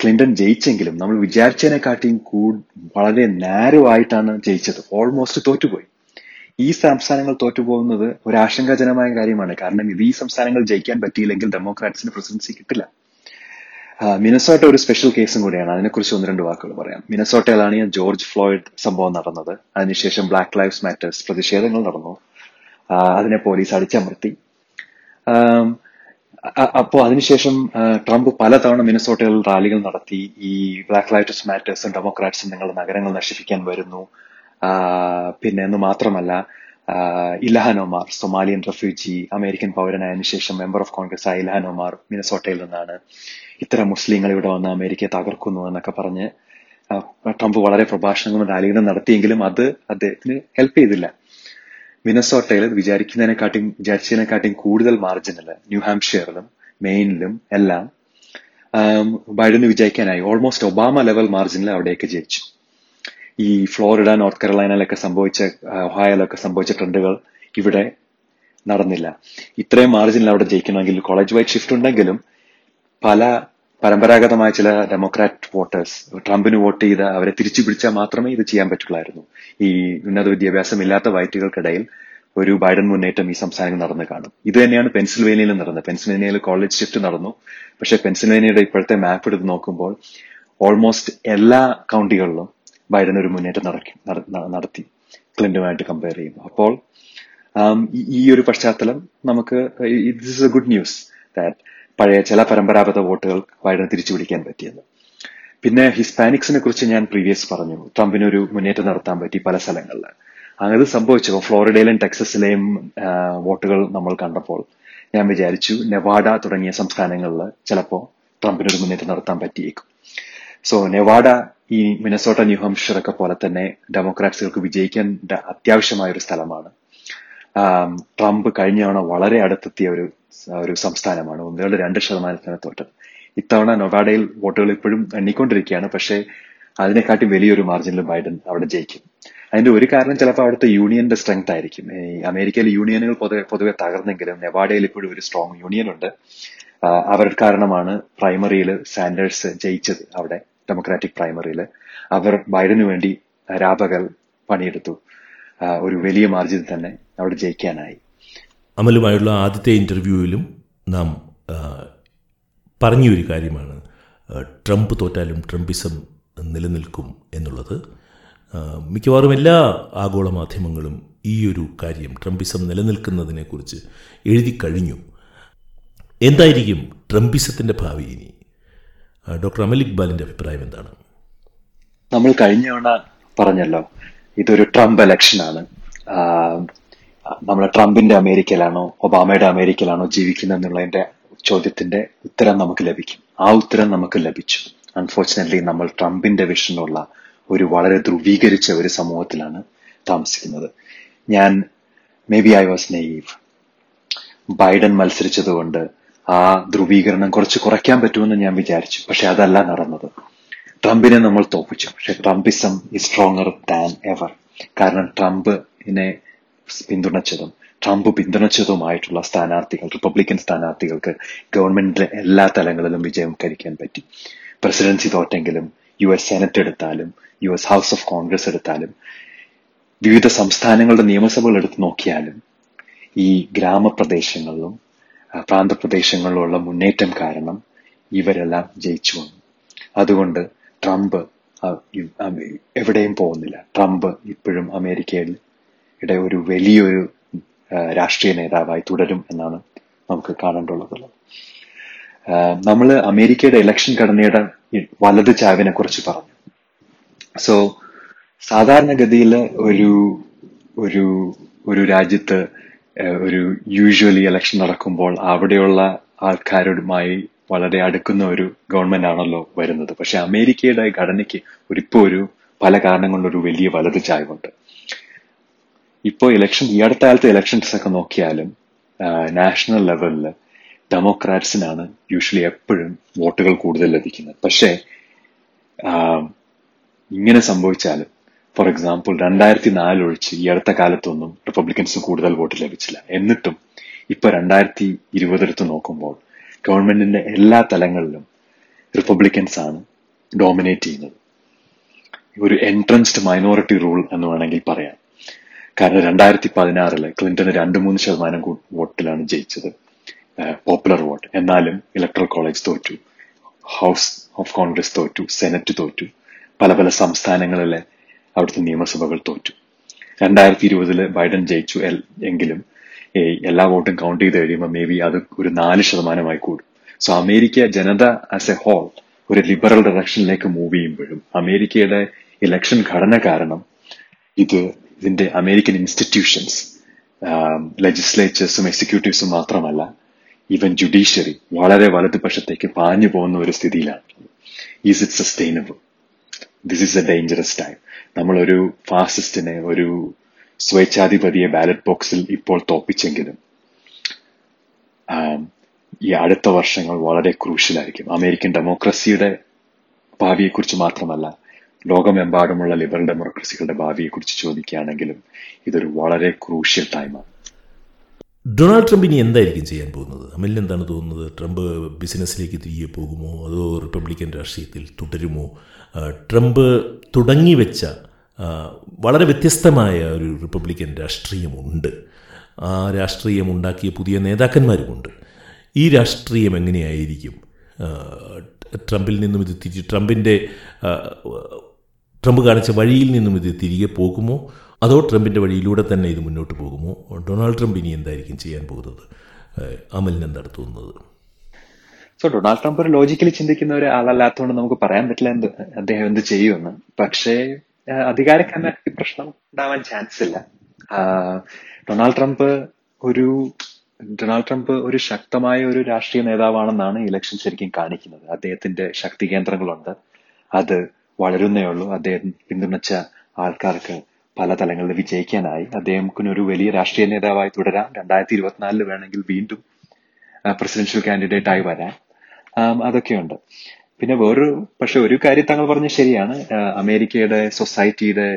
S2: ക്ലിന്റൺ ജയിച്ചെങ്കിലും നമ്മൾ വിചാരിച്ചതിനെക്കാട്ടിയും കൂടു വളരെ നാരോ ജയിച്ചത് ഓൾമോസ്റ്റ് തോറ്റുപോയി ഈ സംസ്ഥാനങ്ങൾ തോറ്റുപോകുന്നത് ഒരു ആശങ്കാജനമായ കാര്യമാണ് കാരണം ഇത് ഈ സംസ്ഥാനങ്ങൾ ജയിക്കാൻ പറ്റിയില്ലെങ്കിൽ ഡെമോക്രാറ്റ്സിന് പ്രസിഡൻസി കിട്ടില്ല മിനസോട്ട ഒരു സ്പെഷ്യൽ കേസും കൂടിയാണ് അതിനെക്കുറിച്ച് ഒന്ന് രണ്ട് വാക്കുകൾ പറയാം മിനസോട്ടയിലാണ് ജോർജ് ഫ്ലോയിഡ് സംഭവം നടന്നത് അതിനുശേഷം ബ്ലാക്ക് ലൈഫ്സ് മാറ്റേഴ്സ് പ്രതിഷേധങ്ങൾ നടന്നു അതിനെ പോലീസ് അടിച്ചമർത്തി അപ്പോൾ അതിനുശേഷം ട്രംപ് പലതവണ മിനസോട്ടയിൽ റാലികൾ നടത്തി ഈ ബ്ലാക്ക് ലൈഫ്സ് മാറ്റേഴ്സും ഡെമോക്രാറ്റ്സും നിങ്ങൾ നഗരങ്ങൾ നശിപ്പിക്കാൻ വരുന്നു പിന്നെ എന്ന് മാത്രമല്ല Ilhan Omar Somalian refugee American പൗരനായതിനു ശേഷം മെമ്പർ ഓഫ് കോൺഗ്രസ് ആയ ഇലഹനോമാർ ഒമാർ മിനസോട്ടയിൽ നിന്നാണ് ഇത്തരം മുസ്ലിങ്ങൾ ഇവിടെ വന്ന് അമേരിക്കയെ തകർക്കുന്നു എന്നൊക്കെ പറഞ്ഞ് ട്രംപ് വളരെ പ്രഭാഷണങ്ങളും റാലികളും നടത്തിയെങ്കിലും അത് അദ്ദേഹത്തിന് ഹെൽപ്പ് ചെയ്തില്ല മിനസോട്ടയിൽ വിചാരിക്കുന്നതിനെക്കാട്ടിയും വിചാരിച്ചതിനെക്കാട്ടിയും കൂടുതൽ മാർജിനൽ ന്യൂ മെയിനിലും എല്ലാം ബൈഡന് വിജയിക്കാനായി ഓൾമോസ്റ്റ് ഒബാമ ലെവൽ മാർജിനിൽ അവിടെയൊക്കെ ജയിച്ചു ഈ ഫ്ലോറിഡ നോർത്ത് കരോളൈനയിലൊക്കെ സംഭവിച്ച ഒഹായയിലൊക്കെ സംഭവിച്ച ട്രെൻഡുകൾ ഇവിടെ നടന്നില്ല ഇത്രയും മാർജിനിൽ അവിടെ ജയിക്കണമെങ്കിൽ കോളേജ് വൈഡ് ഷിഫ്റ്റ് ഉണ്ടെങ്കിലും പല പരമ്പരാഗതമായ ചില ഡെമോക്രാറ്റ് വോട്ടേഴ്സ് ട്രംപിന് വോട്ട് ചെയ്ത അവരെ തിരിച്ചു പിടിച്ചാൽ മാത്രമേ ഇത് ചെയ്യാൻ പറ്റുള്ളായിരുന്നു ഈ ഉന്നത വിദ്യാഭ്യാസം ഇല്ലാത്ത വൈറ്റുകൾക്കിടയിൽ ഒരു ബൈഡൻ മുന്നേറ്റം ഈ സംസ്ഥാനങ്ങൾ നടന്നു കാണും ഇത് തന്നെയാണ് പെൻസിൽവേനിയയിൽ നടന്നത് പെൻസിൽവേനിയയിൽ കോളേജ് ഷിഫ്റ്റ് നടന്നു പക്ഷേ പെൻസിൽവേനിയയുടെ ഇപ്പോഴത്തെ മാപ്പ് എടുത്ത് നോക്കുമ്പോൾ ഓൾമോസ്റ്റ് എല്ലാ കൗണ്ടികളിലും ബൈഡൻ ഒരു മുന്നേറ്റം നടത്തി ക്ലിന്റുമായിട്ട് കമ്പയർ ചെയ്യുമ്പോൾ അപ്പോൾ ഈ ഒരു പശ്ചാത്തലം നമുക്ക് it is a good news that പഴയ ചില പരമ്പരാഗത വോട്ടുകൾ ബൈഡന് തിരിച്ചു പിടിക്കാൻ പറ്റിയത് പിന്നെ ഹിസ്പാനിക്സിനെ കുറിച്ച് ഞാൻ പ്രീവിയസ് പറഞ്ഞു ട്രംപിനൊരു മുന്നേറ്റം നടത്താൻ പറ്റി പല സ്ഥലങ്ങളിൽ അങ്ങനെ സംഭവിച്ചപ്പോൾ ഫ്ലോറിഡയിലെയും ടെക്സസിലെയും വോട്ടുകൾ നമ്മൾ കണ്ടപ്പോൾ ഞാൻ വിചാരിച്ചു നെവാഡ തുടങ്ങിയ സംസ്ഥാനങ്ങളിൽ ചിലപ്പോൾ ട്രംപിനൊരു മുന്നേറ്റം നടത്താൻ പറ്റിയേക്കും സോ നെവാഡ ഈ മിനസോട്ട ന്യൂഹാംഷർ ഒക്കെ പോലെ തന്നെ ഡെമോക്രാറ്റ്സുകൾക്ക് വിജയിക്കേണ്ട അത്യാവശ്യമായ ഒരു സ്ഥലമാണ് ട്രംപ് കഴിഞ്ഞ തവണ വളരെ അടുത്തെത്തിയ ഒരു ഒരു സംസ്ഥാനമാണ് ഒന്നുകൊണ്ട് രണ്ട് ശതമാനത്തിന് തോറ്റത് ഇത്തവണ നൊവാഡയിൽ വോട്ടുകൾ ഇപ്പോഴും എണ്ണിക്കൊണ്ടിരിക്കുകയാണ് പക്ഷേ അതിനെക്കാട്ടി വലിയൊരു മാർജിനിൽ ബൈഡൻ അവിടെ ജയിക്കും അതിന്റെ ഒരു കാരണം ചിലപ്പോൾ അവിടുത്തെ യൂണിയന്റെ സ്ട്രെങ്ത് ആയിരിക്കും ഈ അമേരിക്കയിലെ യൂണിയനുകൾ പൊതുവെ പൊതുവെ തകർന്നെങ്കിലും നെവാഡയിൽ ഇപ്പോഴും ഒരു സ്ട്രോങ് യൂണിയൻ ഉണ്ട് അവർ കാരണമാണ് പ്രൈമറിയിൽ സാൻഡേഴ്സ് ജയിച്ചത് അവിടെ ഡെമോക്രാറ്റിക് പ്രൈമറിയിൽ അവർ ബൈഡന് വേണ്ടി രാപകൽ പണിയെടുത്തു ഒരു വലിയ മാർജിനിൽ തന്നെ
S1: അവിടെ ജയിക്കാനായി അമലുമായുള്ള ആദ്യത്തെ ഇൻ്റർവ്യൂവിലും നാം പറഞ്ഞൊരു കാര്യമാണ് ട്രംപ് തോറ്റാലും ട്രംപിസം നിലനിൽക്കും എന്നുള്ളത് മിക്കവാറും എല്ലാ ആഗോള മാധ്യമങ്ങളും ഈ ഒരു കാര്യം ട്രംപിസം നിലനിൽക്കുന്നതിനെക്കുറിച്ച് എഴുതി കഴിഞ്ഞു എന്തായിരിക്കും ട്രംപിസത്തിൻ്റെ ഭാവി ഇനി ഡോക്ടർ അമൽ ഇക്ബാലിൻ്റെ അഭിപ്രായം എന്താണ്
S2: നമ്മൾ കഴിഞ്ഞ തവണ പറഞ്ഞല്ലോ ഇതൊരു ട്രംപ് ഇലക്ഷനാണ് നമ്മൾ ട്രംപിന്റെ അമേരിക്കയിലാണോ ഒബാമയുടെ അമേരിക്കയിലാണോ ജീവിക്കുന്നത് എന്നുള്ളതിന്റെ ചോദ്യത്തിന്റെ ഉത്തരം നമുക്ക് ലഭിക്കും ആ ഉത്തരം നമുക്ക് ലഭിച്ചു അൺഫോർച്ചുനേറ്റ്ലി നമ്മൾ ട്രംപിന്റെ വിഷനുള്ള ഒരു വളരെ ധ്രുവീകരിച്ച ഒരു സമൂഹത്തിലാണ് താമസിക്കുന്നത് ഞാൻ maybe I was naive Biden മത്സരിച്ചതുകൊണ്ട് ആ ധ്രുവീകരണം കുറച്ച് കുറയ്ക്കാൻ പറ്റുമെന്ന് ഞാൻ വിചാരിച്ചു പക്ഷെ അതല്ല നടന്നത് ട്രംപിനെ നമ്മൾ തോപ്പിച്ചു പക്ഷെ Trumpism is stronger than ever കാരണം ട്രംപ് ഇനെ പിന്തുണച്ചതും ട്രംപ് പിന്തുണച്ചതുമായിട്ടുള്ള സ്ഥാനാർത്ഥികൾ റിപ്പബ്ലിക്കൻ സ്ഥാനാർത്ഥികൾക്ക് ഗവൺമെന്റിലെ എല്ലാ തലങ്ങളിലും വിജയം കരിക്കാൻ പറ്റി പ്രസിഡൻസി തോറ്റെങ്കിലും യു എസ് സെനറ്റ് എടുത്താലും U S House of Congress എടുത്താലും വിവിധ സംസ്ഥാനങ്ങളുടെ നിയമസഭകൾ എടുത്തു നോക്കിയാലും ഈ ഗ്രാമപ്രദേശങ്ങളിലും പ്രാന്തപ്രദേശങ്ങളിലുള്ള മുന്നേറ്റം കാരണം ഇവരെല്ലാം ജയിച്ചു വന്നു അതുകൊണ്ട് ട്രംപ് എവിടെയും പോകുന്നില്ല ട്രംപ് ഇപ്പോഴും അമേരിക്കയിൽ ഒരു വലിയൊരു രാഷ്ട്രീയ നേതാവായി തുടരും എന്നാണ് നമുക്ക് കാണേണ്ടുള്ളത് നമ്മൾ അമേരിക്കയുടെ ഇലക്ഷൻ ഘടനയുടെ വലത് ചാവിനെ കുറിച്ച് പറഞ്ഞു സോ സാധാരണഗതിയിൽ ഒരു ഒരു ഒരു രാജ്യത്ത് ഒരു യൂഷ്വലി ഇലക്ഷൻ നടക്കുമ്പോൾ അവിടെയുള്ള ആൾക്കാരുമായി വളരെ അടുക്കുന്ന ഒരു ഗവൺമെന്റ് ആണല്ലോ വരുന്നത് പക്ഷെ അമേരിക്കയുടെ ഘടനയ്ക്ക് ഒരു ഇപ്പോ ഒരു പല കാരണം കൊണ്ടൊരു വലിയ വലത് ചായവുണ്ട് ഇപ്പോ ഇലക്ഷൻ ഈ അടുത്ത കാലത്തെ ഇലക്ഷൻസ് ഒക്കെ നോക്കിയാലും നാഷണൽ ലെവലിൽ ഡെമോക്രാറ്റ്സിനാണ് യൂഷ്വലി എപ്പോഴും വോട്ടുകൾ കൂടുതൽ ലഭിക്കുന്നത് പക്ഷേ ഇങ്ങനെ സംഭവിച്ചാലും ഫോർ എക്സാമ്പിൾ രണ്ടായിരത്തി നാല് ഒഴിച്ച് ഈ അടുത്ത കാലത്തൊന്നും റിപ്പബ്ലിക്കൻസ് കൂടുതൽ വോട്ട് ലഭിച്ചില്ല എന്നിട്ടും ഇപ്പൊ രണ്ടായിരത്തി ഇരുപതെടുത്ത് നോക്കുമ്പോൾ ഗവൺമെന്റിന്റെ എല്ലാ തലങ്ങളിലും റിപ്പബ്ലിക്കൻസ് ആണ് ഡോമിനേറ്റ് ചെയ്യുന്നത് ഒരു എൻട്രൻസ്ഡ് മൈനോറിറ്റി റൂൾ എന്ന് വേണമെങ്കിൽ പറയാം കാരണം രണ്ടായിരത്തി പതിനാറില് ക്ലിന്റൺ രണ്ട് മൂന്ന് ശതമാനം വോട്ടിലാണ് ജയിച്ചത് പോപ്പുലർ വോട്ട് എന്നാലും ഇലക്ട്രൽ കോളേജ് തോറ്റു ഹൗസ് ഓഫ് കോൺഗ്രസ് തോറ്റു സെനറ്റ് തോറ്റു പല പല സംസ്ഥാനങ്ങളിലെ അവിടുത്തെ നിയമസഭകൾ തോറ്റു രണ്ടായിരത്തി ഇരുപതില് ബൈഡൻ ജയിച്ചു എങ്കിലും എല്ലാ വോട്ടും കൗണ്ട് ചെയ്ത് കഴിയുമ്പോൾ മേ ബി അത് ഒരു നാല് ശതമാനമായി കൂടും സോ അമേരിക്ക ജനത ആസ് എ ഹോൾ ഒരു ലിബറൽ ഡയറക്ഷനിലേക്ക് മൂവ് ചെയ്യുമ്പോഴും അമേരിക്കയുടെ ഇലക്ഷൻ ഘടന കാരണം ഇത് ഇതിന്റെ അമേരിക്കൻ ഇൻസ്റ്റിറ്റ്യൂഷൻസ് ലെജിസ്ലേച്ചേഴ്സും എക്സിക്യൂട്ടീവ്സും മാത്രമല്ല ഈവൻ ജുഡീഷ്യറി വളരെ വലതുപക്ഷത്തേക്ക് പാഞ്ഞു പോകുന്ന ഒരു സ്ഥിതിയിലാണ് is it sustainable this is a dangerous time നമ്മളൊരു ഫാസിസ്റ്റിനെ ഒരു സ്വേച്ഛാധിപതിയെ ബാലറ്റ് ബോക്സിൽ ഇപ്പോൾ തോപ്പിച്ചെങ്കിലും ഈ അടുത്ത വർഷങ്ങൾ വളരെ ക്രൂഷ്യലായിരിക്കും അമേരിക്കൻ ഡെമോക്രസിയുടെ ഭാവിയെക്കുറിച്ച് മാത്രമല്ല ലോകമെമ്പാടുമുള്ള ലിബറൽ ഡെമോക്രസികളുടെ ഭാവിയെക്കുറിച്ച് ചോദിക്കുകയാണെങ്കിലും ഇതൊരു വളരെ ക്രൂഷ്യൽ ടൈമാണ്
S1: ഡൊണാൾഡ് ട്രംപ് ഇനി എന്തായിരിക്കും ചെയ്യാൻ പോകുന്നത് അമലിന് എന്താണ് തോന്നുന്നത് ട്രംപ് ബിസിനസ്സിലേക്ക് തിരികെ പോകുമോ അതോ റിപ്പബ്ലിക്കൻ രാഷ്ട്രീയത്തിൽ തുടരുമോ ട്രംപ് തുടങ്ങി വെച്ച വളരെ വ്യത്യസ്തമായ ഒരു റിപ്പബ്ലിക്കൻ രാഷ്ട്രീയമുണ്ട് ആ ഉണ്ടാക്കിയ പുതിയ നേതാക്കന്മാരുമുണ്ട് ഈ രാഷ്ട്രീയം എങ്ങനെയായിരിക്കും ട്രംപിൽ നിന്നും ഇത് തിരിച്ച് ട്രംപിൻ്റെ ട്രംപ് കാണിച്ച വഴിയിൽ നിന്നും ഇത് തിരികെ പോകുമോ അതോ ട്രംപിൻ്റെ വഴിയിലൂടെ തന്നെ ഇത് മുന്നോട്ട് പോകുമോ ഡൊണാൾഡ് ട്രംപ് ഇനി എന്തായിരിക്കും ചെയ്യാൻ പോകുന്നത് അമലിന് എന്താണ് തോന്നുന്നത്
S2: സോ ഡൊണാൾഡ് ട്രംപ് ഒരു ലോജിക്കലി ചിന്തിക്കുന്ന ഒരാളല്ലാത്തതുകൊണ്ട് നമുക്ക് പറയാൻ പറ്റില്ല എന്ത് അദ്ദേഹം എന്ത് ചെയ്യുമെന്ന് പക്ഷേ അധികാര കന്നാക്കി പ്രശ്നം ഉണ്ടാവാൻ ചാൻസ് ഇല്ല ഡൊണാൾഡ് ട്രംപ് ഒരു ഡൊണാൾഡ് ട്രംപ് ഒരു ശക്തമായ ഒരു രാഷ്ട്രീയ നേതാവാണെന്നാണ് ഇലക്ഷൻ ശരിക്കും കാണിക്കുന്നത് അദ്ദേഹത്തിന്റെ ശക്തി കേന്ദ്രങ്ങളുണ്ട് അത് വളരുന്നേ ഉള്ളൂ അദ്ദേഹം പിന്തുണച്ച ആൾക്കാർക്ക് പല തലങ്ങളിൽ വിജയിക്കാനായി അദ്ദേഹത്തിന് ഒരു വലിയ രാഷ്ട്രീയ നേതാവായി തുടരാം രണ്ടായിരത്തി ഇരുപത്തിനാലിൽ വേണമെങ്കിൽ വീണ്ടും പ്രസിഡൻഷ്യൽ കാൻഡിഡേറ്റ് ആയി വരാം അതൊക്കെയുണ്ട് പിന്നെ വേറൊരു പക്ഷെ ഒരു കാര്യം താങ്കൾ പറഞ്ഞ ശരിയാണ് അമേരിക്കയുടെ സൊസൈറ്റിയുടെ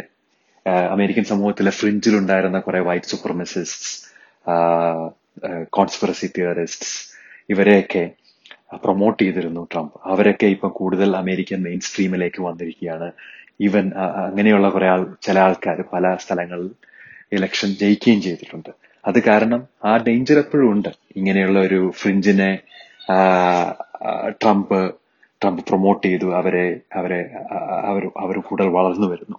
S2: അമേരിക്കൻ സമൂഹത്തിലെ ഫ്രിഞ്ചിലുണ്ടായിരുന്ന കുറെ വൈറ്റ് സൂപ്പർമിസിസ്റ്റ് കോൺസ്പിറസി തിയറിസ്റ്റ്സ് ഇവരെയൊക്കെ പ്രൊമോട്ട് ചെയ്തിരുന്നു ട്രംപ് അവരൊക്കെ ഇപ്പൊ കൂടുതൽ അമേരിക്കൻ മെയിൻ സ്ട്രീമിലേക്ക് വന്നിരിക്കുകയാണ് ഈവൻ അങ്ങനെയുള്ള കുറെ ആൾ ചില ആൾക്കാർ പല സ്ഥലങ്ങളിൽ ഇലക്ഷൻ ജയിക്കുകയും ചെയ്തിട്ടുണ്ട് അത് കാരണം ആ ഡേഞ്ചർ എപ്പോഴും ഉണ്ട് ഇങ്ങനെയുള്ള ഒരു ഫ്രിഞ്ചിനെ ട്രംപ് ട്രംപ് പ്രൊമോട്ട് ചെയ്തു അവരെ അവരെ അവർ അവർ കൂടുതൽ വളർന്നു വരുന്നു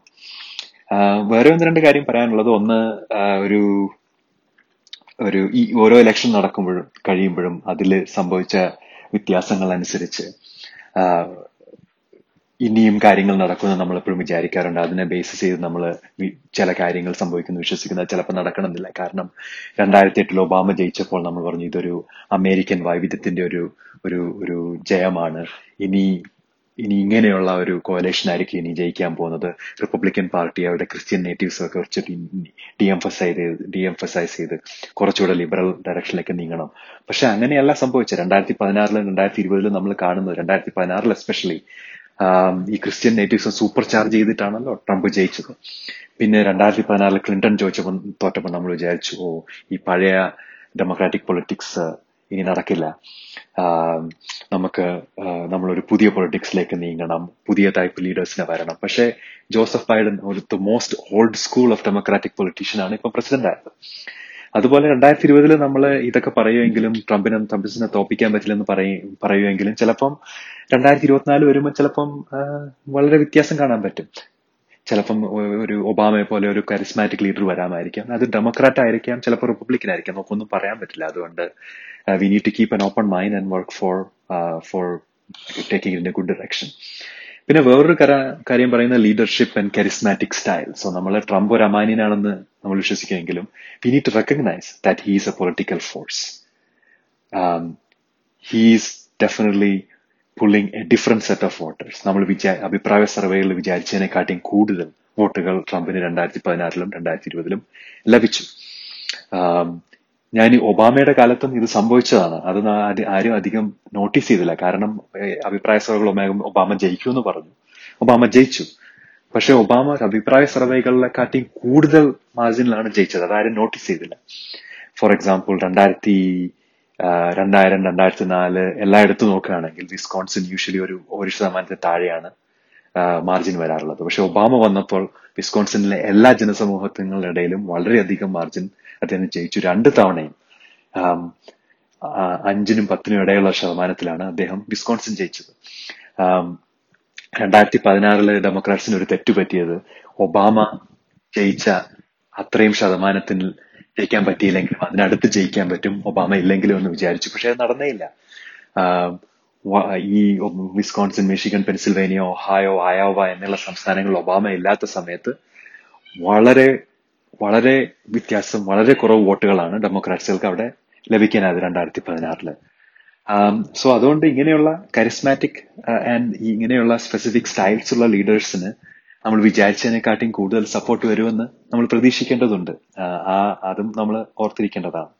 S2: വേറെ ഒന്ന് രണ്ട് കാര്യം പറയാനുള്ളത് ഒന്ന് ഒരു ഒരു ഈ ഓരോ ഇലക്ഷൻ നടക്കുമ്പോഴും കഴിയുമ്പോഴും അതിൽ സംഭവിച്ച വ്യത്യാസങ്ങൾ അനുസരിച്ച് ഇനിയും കാര്യങ്ങൾ നടക്കുമെന്ന് നമ്മൾ എപ്പോഴും വിചാരിക്കാറുണ്ട് അതിനെ ബേസ് ചെയ്ത് നമ്മൾ ചില കാര്യങ്ങൾ സംഭവിക്കുന്നു വിശ്വസിക്കുന്നത് ചിലപ്പോൾ നടക്കണമെന്നില്ല കാരണം രണ്ടായിരത്തി എട്ടിൽ ഒബാമ ജയിച്ചപ്പോൾ നമ്മൾ പറഞ്ഞു ഇതൊരു അമേരിക്കൻ വൈവിധ്യത്തിന്റെ ഒരു ഒരു ഒരു ജയമാണ് ഇനി ഇനി ഇങ്ങനെയുള്ള ഒരു കോലേഷൻ ആയിരിക്കും ഇനി ജയിക്കാൻ പോകുന്നത് റിപ്പബ്ലിക്കൻ പാർട്ടി അവരുടെ ക്രിസ്ത്യൻ നേറ്റീവ്സ് ഒക്കെ കുറച്ച് ഡിഎംഫസൈസ് ചെയ്ത് ഡിഎംഫസൈസ് ചെയ്ത് കുറച്ചുകൂടെ ലിബറൽ ഡയറക്ഷനിലേക്ക് നീങ്ങണം പക്ഷെ അങ്ങനെയല്ല സംഭവിച്ചത് രണ്ടായിരത്തി പതിനാറിലും രണ്ടായിരത്തി ഇരുപതിലും നമ്മൾ കാണുന്നത് രണ്ടായിരത്തി പതിനാറിൽ എസ്പെഷ്യലി ഈ ക്രിസ്ത്യൻ നേറ്റീവ്സ് സൂപ്പർ ചാർജ് ചെയ്തിട്ടാണല്ലോ ട്രംപ് ജയിച്ചത് പിന്നെ രണ്ടായിരത്തി പതിനാറിൽ ക്ലിന്റൺ ചോദിച്ചപ്പോൾ തോറ്റപ്പോൾ നമ്മൾ വിചാരിച്ചു ഓ ഈ പഴയ ഡെമോക്രാറ്റിക് പൊളിറ്റിക്സ് ഇനി നടക്കില്ല നമുക്ക് നമ്മളൊരു പുതിയ പൊളിറ്റിക്സിലേക്ക് നീങ്ങണം പുതിയ ടൈപ്പ് ലീഡേഴ്സിനെ വരണം പക്ഷേ ജോസഫ് ബൈഡൻ ഒരു the most old school of democratic politician ആണ് ഇപ്പൊ പ്രസിഡന്റ് ആയത് അതുപോലെ രണ്ടായിരത്തി ഇരുപതിൽ നമ്മൾ ഇതൊക്കെ പറയുമെങ്കിലും ട്രംപിനും ട്രംപിസിനെ തോപ്പിക്കാൻ പറ്റില്ലെന്ന് പറയും പറയുമെങ്കിലും ചിലപ്പം രണ്ടായിരത്തി ഇരുപത്തിനാല് വരുമ്പോൾ ചിലപ്പം വളരെ വ്യത്യാസം കാണാൻ പറ്റും ചിലപ്പം ഒരു ഒബാമയെ പോലെ ഒരു കരിസ്മാറ്റിക് ലീഡർ വരാമായിരിക്കാം അത് ഡെമോക്രാറ്റ് ആയിരിക്കാം ചിലപ്പോൾ റിപ്പബ്ലിക്കൻ ആയിരിക്കാം നമുക്കൊന്നും പറയാൻ പറ്റില്ല അതുകൊണ്ട് we need to keep an open mind and work for for taking in a good direction പിന്നെ വേറൊരു കാര്യം പറയുന്ന leadership and charismatic style so നമ്മൾ ട്രംപ് ഒരു അമാനിയനാണെന്ന് നമ്മൾ വിശ്വസിക്കുമെങ്കിലും we need to recognise that he's a political force he's definitely pulling a different set of voters നമ്മൾ വിചാ അഭിപ്രായ സർവേകളിൽ വിചാരിച്ചതിനെക്കാട്ടിയും കൂടുതൽ വോട്ടുകൾ ട്രംപിന് രണ്ടായിരത്തി പതിനാറിലും രണ്ടായിരത്തി ഇരുപതിലും ലഭിച്ചു ഞാൻ ഒബാമയുടെ കാലത്തും ഇത് സംഭവിച്ചതാണ് അത് ആരും അധികം നോട്ടീസ് ചെയ്തില്ല കാരണം അഭിപ്രായ സർവേകൾ ഒബാമ ജയിക്കുമെന്ന് പറഞ്ഞു ഒബാമ ജയിച്ചു പക്ഷെ ഒബാമ അഭിപ്രായ സർവേകളിലെക്കാട്ടിയും കൂടുതൽ മാർജിനിലാണ് ജയിച്ചത് അതാരും നോട്ടീസ് ചെയ്തില്ല ഫോർ എക്സാമ്പിൾ രണ്ടായിരത്തി രണ്ടായിരം രണ്ടായിരത്തി നാല് എല്ലായിടത്തും നോക്കുകയാണെങ്കിൽ വിസ്കോൺസിൻ യൂഷ്വലി ഒരു ഒരു ശതമാനത്തിന് താഴെയാണ് മാർജിൻ വരാറുള്ളത് പക്ഷെ ഒബാമ വന്നപ്പോൾ വിസ്കോൺസിനിലെ എല്ലാ ജനസമൂഹത്തിനുള്ള ഇടയിലും വളരെയധികം മാർജിൻ അദ്ദേഹം ജയിച്ചു രണ്ട് തവണയും അഞ്ചിനും പത്തിനും ഇടയുള്ള ശതമാനത്തിലാണ് അദ്ദേഹം വിസ്കോൺസിൻ ജയിച്ചത് രണ്ടായിരത്തി പതിനാറില് ഡെമോക്രാറ്റ്സിന് ഒരു തെറ്റ് പറ്റിയത് ഒബാമ ജയിച്ച അത്രയും ശതമാനത്തിൽ ജയിക്കാൻ പറ്റിയില്ലെങ്കിലും അതിനടുത്ത് ജയിക്കാൻ പറ്റും ഒബാമ ഇല്ലെങ്കിലും എന്ന് വിചാരിച്ചു പക്ഷെ അത് നടന്നേയില്ല ഈ Wisconsin Michigan Pennsylvania Ohio Iowa എന്നുള്ള സംസ്ഥാനങ്ങളിൽ ഒബാമ ഇല്ലാത്ത സമയത്ത് വളരെ വളരെ വ്യത്യാസം വളരെ കുറവ് വോട്ടുകളാണ് ഡെമോക്രാറ്റ്സുകൾക്ക് അവിടെ ലഭിക്കാനായത് രണ്ടായിരത്തി പതിനാറില് സോ അതുകൊണ്ട് ഇങ്ങനെയുള്ള കരിസ്മാറ്റിക് ആൻഡ് ഇങ്ങനെയുള്ള സ്പെസിഫിക് സ്റ്റൈൽസ് ഉള്ള ലീഡേഴ്സിന് നമ്മൾ വിചാരിച്ചതിനെക്കാട്ടിയും കൂടുതൽ സപ്പോർട്ട് വരുമെന്ന് നമ്മൾ പ്രതീക്ഷിക്കേണ്ടതുണ്ട് ആ അതും നമ്മൾ ഓർത്തിരിക്കേണ്ടതാണ്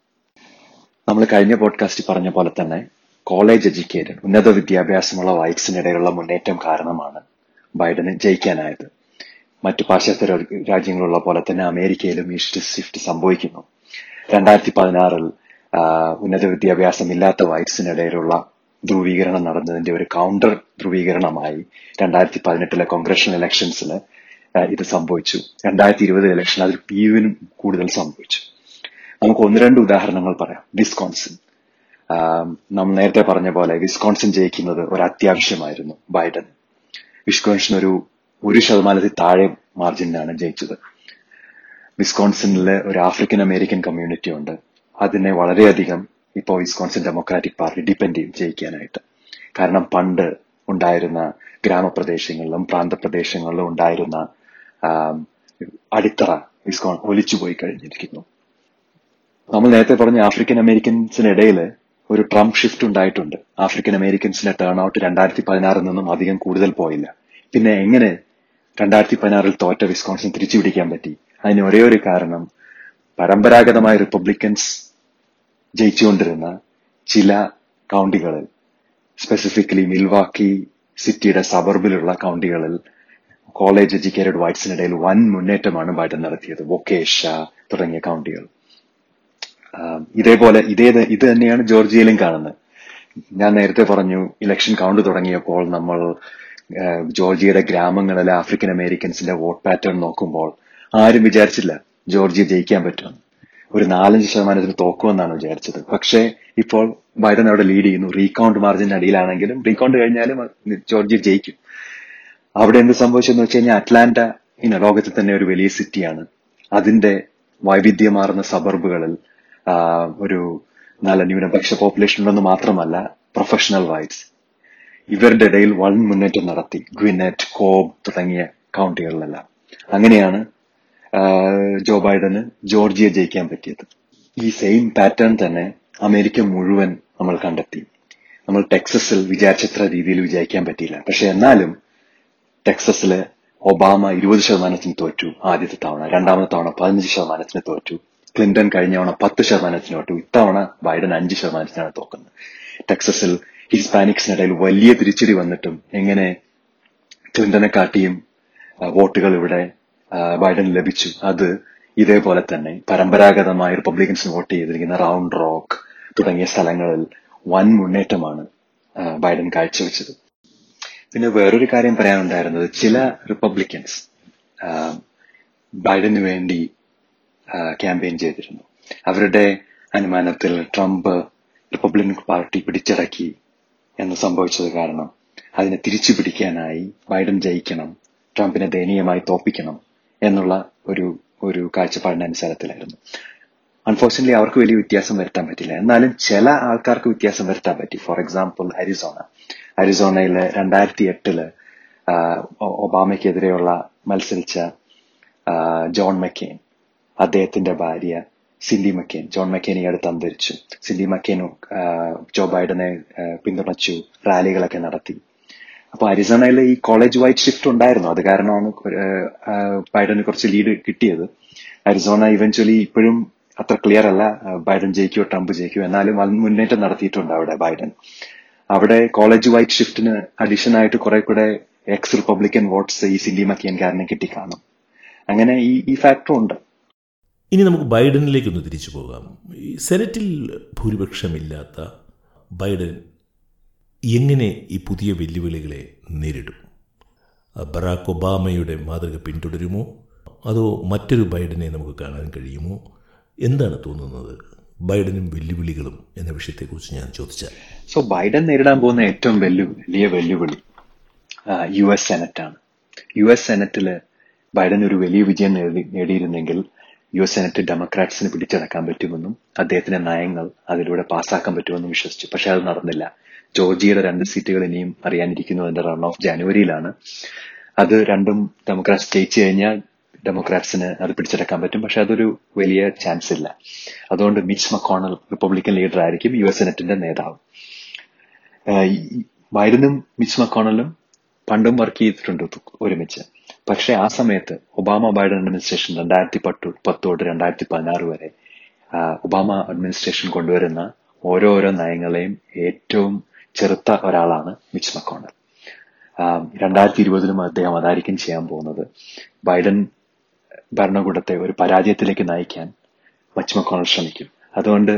S2: നമ്മൾ കഴിഞ്ഞ പോഡ്കാസ്റ്റ് പറഞ്ഞ പോലെ തന്നെ കോളേജ് എഡ്യൂക്കേറ്റഡ് ഉന്നത വിദ്യാഭ്യാസമുള്ള വൈറ്റ്സിനിടയിലുള്ള മുന്നേറ്റം കാരണമാണ് ബൈഡന് ജയിക്കാനായത് മറ്റു പാശ്ചാത്യ രാജ്യങ്ങളുള്ള പോലെ തന്നെ അമേരിക്കയിലും ഈ ഷിഫ്റ്റ് സംഭവിക്കുന്നു രണ്ടായിരത്തി പതിനാറിൽ ഉന്നത വിദ്യാഭ്യാസമില്ലാത്ത വൈറ്റ്സിനിടയിലുള്ള ധ്രുവീകരണം നടന്നതിന്റെ ഒരു കൗണ്ടർ ധ്രുവീകരണമായി രണ്ടായിരത്തി പതിനെട്ടിലെ കോൺഗ്രഷണൽ ഇലക്ഷൻസിന് ഇത് സംഭവിച്ചു രണ്ടായിരത്തി ഇരുപത് ഇലക്ഷൻ അതിൽ പീവിനും കൂടുതൽ സംഭവിച്ചു നമുക്ക് ഒന്ന് രണ്ട് ഉദാഹരണങ്ങൾ പറയാം വിസ്കോൺസിൻ നമ്മൾ നേരത്തെ പറഞ്ഞ പോലെ വിസ്കോൺസിൻ ജയിക്കുന്നത് ഒരു അത്യാവശ്യമായിരുന്നു ബൈഡൻ വിസ്കോൺസിൻ ഒരു ഒരു ശതമാനത്തിൽ താഴെ മാർജിനിലാണ് ജയിച്ചത് വിസ്കോൺസിനിലെ ഒരു ആഫ്രിക്കൻ അമേരിക്കൻ കമ്മ്യൂണിറ്റി ഉണ്ട് അതിനെ വളരെയധികം ഇപ്പോൾ വിസ്കോൺസിൻ ഡെമോക്രാറ്റിക് പാർട്ടി ഡിപ്പെൻഡ് ചെയ്യും ജയിക്കാനായിട്ട് കാരണം പണ്ട് ഉണ്ടായിരുന്ന ഗ്രാമപ്രദേശങ്ങളിലും പ്രാന്തപ്രദേശങ്ങളിലും ഉണ്ടായിരുന്ന അടിത്തറ വിസ്കോൺ ഒലിച്ചുപോയി കഴിഞ്ഞിരിക്കുന്നു നമ്മൾ നേരത്തെ പറഞ്ഞ ആഫ്രിക്കൻ അമേരിക്കൻസിനിടയിൽ ഒരു ട്രംപ് ഷിഫ്റ്റ് ഉണ്ടായിട്ടുണ്ട് ആഫ്രിക്കൻ അമേരിക്കൻസിന്റെ ടേൺ ഔട്ട് രണ്ടായിരത്തി പതിനാറിൽ നിന്നും അധികം കൂടുതൽ പോയില്ല പിന്നെ എങ്ങനെ രണ്ടായിരത്തി പതിനാറിൽ തോറ്റ വിസ്കോൺസിൻ തിരിച്ചുപിടിക്കാൻ പറ്റി അതിന് ഒരേ ഒരു കാരണം പരമ്പരാഗതമായ റിപ്പബ്ലിക്കൻസ് ജയിച്ചുകൊണ്ടിരുന്ന ചില കൗണ്ടികളിൽ സ്പെസിഫിക്കലി മിൽവാക്കി സിറ്റിയുടെ സബർബിലുള്ള കൗണ്ടികളിൽ കോളേജ് എഡ്യൂക്കേറ്റഡ് വൈറ്റ്സിനിടയിൽ വൻ മുന്നേറ്റമാണ് ബൈഡൻ നടത്തിയത് വൊക്കേഷ തുടങ്ങിയ കൗണ്ടികൾ ഇതേപോലെ ഇതേ ഇത് തന്നെയാണ് ജോർജിയയിലും കാണുന്നത് ഞാൻ നേരത്തെ പറഞ്ഞു ഇലക്ഷൻ കൗണ്ട് തുടങ്ങിയപ്പോൾ നമ്മൾ ജോർജിയയുടെ ഗ്രാമങ്ങളിലെ ആഫ്രിക്കൻ അമേരിക്കൻസിന്റെ വോട്ട് പാറ്റേൺ നോക്കുമ്പോൾ ആരും വിചാരിച്ചില്ല ജോർജിയ ജയിക്കാൻ പറ്റുമെന്ന് ഒരു നാലഞ്ച് ശതമാനത്തിന് തോക്കുമെന്നാണ് വിചാരിച്ചത് പക്ഷേ ഇപ്പോൾ ബൈഡൻ അവിടെ ലീഡ് ചെയ്യുന്നു റീകൗണ്ട് മാർജിന്റെ അടിയിലാണെങ്കിലും റീകൗണ്ട് കഴിഞ്ഞാലും ജോർജി ജയിക്കും അവിടെ എന്ത് സംഭവിച്ചെന്ന് വെച്ച് കഴിഞ്ഞാൽ അറ്റ്ലാന്റ ഇന്ന ലോകത്തിൽ തന്നെ ഒരു വലിയ സിറ്റിയാണ് അതിന്റെ വൈവിധ്യമാർന്ന സബർബുകളിൽ ഒരു നല്ല ന്യൂനപക്ഷ പോപ്പുലേഷൻ ഉണ്ടെന്ന് മാത്രമല്ല പ്രൊഫഷണൽ റൈറ്റ്സ് ഇവരുടെ ഇടയിൽ വൺ മുന്നേറ്റം നടത്തി ഗ്വിനെറ്റ് കോബ് തുടങ്ങിയ കൗണ്ടികളിലെല്ലാം അങ്ങനെയാണ് ജോ ബൈഡന് ജോർജിയ ജയിക്കാൻ പറ്റിയത് ഈ സെയിം പാറ്റേൺ തന്നെ അമേരിക്ക മുഴുവൻ നമ്മൾ കണ്ടെത്തി നമ്മൾ ടെക്സസിൽ വിചാരിച്ചത്ര രീതിയിൽ വിജയിക്കാൻ പറ്റിയില്ല പക്ഷെ എന്നാലും ടെക്സസില് ഒബാമ ഇരുപത് ശതമാനത്തിന് തോറ്റു ആദ്യത്തെ തവണ രണ്ടാമത്തെ തവണ പതിനഞ്ച് ശതമാനത്തിന് തോറ്റു ക്ലിന്റൺ കഴിഞ്ഞ തവണ പത്ത് ശതമാനത്തിന് തോറ്റു ഇത്തവണ ബൈഡൻ അഞ്ച് ശതമാനത്തിനാണ് തോക്കുന്നത് ടെക്സസിൽ ഹിസ്പാനിക്സിനിടയിൽ വലിയ തിരിച്ചടി വന്നിട്ടും എങ്ങനെ ക്ലിന്റനെ കാട്ടിയും വോട്ടുകൾ ഇവിടെ ബൈഡന് ലഭിച്ചു അത് ഇതേപോലെ തന്നെ പരമ്പരാഗതമായി റിപ്പബ്ലിക്കൻസ് വോട്ട് ചെയ്തിരിക്കുന്ന റൗണ്ട് റോക്ക് തുടങ്ങിയ സ്ഥലങ്ങളിൽ വൻ മുന്നേറ്റമാണ് ബൈഡൻ കാഴ്ചവെച്ചത് പിന്നെ വേറൊരു കാര്യം പറയാനുണ്ടായിരുന്നത് ചില റിപ്പബ്ലിക്കൻസ് ബൈഡന് വേണ്ടി ക്യാമ്പയിൻ ചെയ്തിരുന്നു അവരുടെ അനുമാനത്തിൽ ട്രംപ് റിപ്പബ്ലിക്കൻ പാർട്ടി പിടിച്ചടക്കി എന്ന് സംഭവിച്ചത് കാരണം അതിനെ തിരിച്ചു പിടിക്കാനായി ബൈഡൻ ജയിക്കണം ട്രംപിനെ ദയനീയമായി തോപ്പിക്കണം എന്നുള്ള ഒരു ഒരു കാഴ്ചപ്പാടിന്റെ അനുസരത്തിലായിരുന്നു അൺഫോർച്യുനേറ്റ്ലി അവർക്ക് വലിയ വ്യത്യാസം വരുത്താൻ പറ്റില്ല എന്നാലും ചില ആൾക്കാർക്ക് വ്യത്യാസം വരുത്താൻ പറ്റി ഫോർ എക്സാമ്പിൾ അരിസോണ ഹരിസോണയിലെ രണ്ടായിരത്തി എട്ടില് ഒബാമയ്ക്കെതിരെയുള്ള മത്സരിച്ച ജോൺ മക്കേൻ അദ്ദേഹത്തിന്റെ ഭാര്യ സിന്ധി മക്കേൻ ജോൺ മക്കെയിൻ ഈ അടുത്ത് അന്തരിച്ചു സിന്ധി മക്കെയിൻ ജോ ബൈഡനെ പിന്തുണച്ചു റാലികളൊക്കെ നടത്തി അപ്പൊ അരിസോണയിൽ ഈ കോളേജ് വൈഡ് ഷിഫ്റ്റ് ഉണ്ടായിരുന്നു അത് കാരണമാണ് ബൈഡന് കുറച്ച് ലീഡ് കിട്ടിയത് അരിസോണ ഇവൻച്വലി ഇപ്പോഴും അത്ര ക്ലിയർ അല്ല ബൈഡൻ ജയിക്കോ ട്രംപ് ജയിക്കോ എന്നാലും മുന്നേറ്റം നടത്തിയിട്ടുണ്ട് അവിടെ ബൈഡൻ അവിടെ കോളേജ് വൈഡ് ഷിഫ്റ്റിന് അഡീഷൻ ആയിട്ട് കുറെ കൂടെ എക്സ് റിപ്പബ്ലിക്കൻ വോട്ട്സ് ഈ സിന്ധി മക്കിയൻ കിട്ടി കാണും അങ്ങനെ ഈ ഈ ഫാക്ടറും ഉണ്ട് ഇനി നമുക്ക് ബൈഡനിലേക്കൊന്ന് തിരിച്ചു പോകാം സെനറ്റിൽ ഭൂരിപക്ഷമില്ലാത്ത ബൈഡൻ എങ്ങനെ ഈ പുതിയ വെല്ലുവിളികളെ നേരിടും ബറാക്ക് ഒബാമയുടെ മാതൃക പിന്തുടരുമോ അതോ മറ്റൊരു ബൈഡനെ നമുക്ക് കാണാൻ കഴിയുമോ എന്താണ് തോന്നുന്നത് ബൈഡനും വെല്ലുവിളികളും എന്ന വിഷയത്തെക്കുറിച്ച് ഞാൻ ചോദിച്ചാൽ സോ ബൈഡൻ നേരിടാൻ പോകുന്ന ഏറ്റവും വലിയ വെല്ലുവിളി യു എസ് ആണ് യു എസ് സെനറ്റിൽ ബൈഡൻ ഒരു വലിയ വിജയം നേടിയിരുന്നെങ്കിൽ യു എസ് സെനറ്റ് ഡെമോക്രാറ്റ്സിന് പിടിച്ചടക്കാൻ പറ്റുമെന്നും അദ്ദേഹത്തിന്റെ നയങ്ങൾ അതിലൂടെ പാസ്സാക്കാൻ പറ്റുമെന്നും വിശ്വസിച്ചു പക്ഷെ അത് നടന്നില്ല ജോർജിയയുടെ രണ്ട് സീറ്റുകൾ ഇനിയും അറിയാനിരിക്കുന്നു അതിന്റെ റൺ ഓഫ് ജാനുവരിയിലാണ് അത് രണ്ടും ഡെമോക്രാറ്റ്സ് ജയിച്ചു കഴിഞ്ഞാൽ ഡെമോക്രാറ്റ്സിന് അത് പിടിച്ചെടുക്കാൻ പറ്റും പക്ഷെ അതൊരു വലിയ ചാൻസ് ഇല്ല അതുകൊണ്ട് മിച്ച് മക്കോണൽ റിപ്പബ്ലിക്കൻ ലീഡർ ആയിരിക്കും യു എസ് സെനറ്റിന്റെ നേതാവ് ബൈഡനും മിച്ച് മക്കോണലും പണ്ടും വർക്ക് ചെയ്തിട്ടുണ്ട് ഒരുമിച്ച് പക്ഷേ ആ സമയത്ത് ഒബാമ ബൈഡൻ അഡ്മിനിസ്ട്രേഷൻ രണ്ടായിരത്തി പത്ത് പത്ത് തൊട്ട് രണ്ടായിരത്തി പതിനാറ് വരെ ഒബാമ അഡ്മിനിസ്ട്രേഷൻ കൊണ്ടുവരുന്ന ഓരോരോ നയങ്ങളെയും ഏറ്റവും ചെറുത്ത ഒരാളാണ് മിച്ച് മക്കോണൽ രണ്ടായിരത്തി ഇരുപതിലും അദ്ദേഹം അതായിരിക്കും ചെയ്യാൻ പോകുന്നത് ബൈഡൻ ഭരണകൂടത്തെ ഒരു പരാജയത്തിലേക്ക് നയിക്കാൻ മച്ച് മക്കോണൽ ശ്രമിക്കും അതുകൊണ്ട്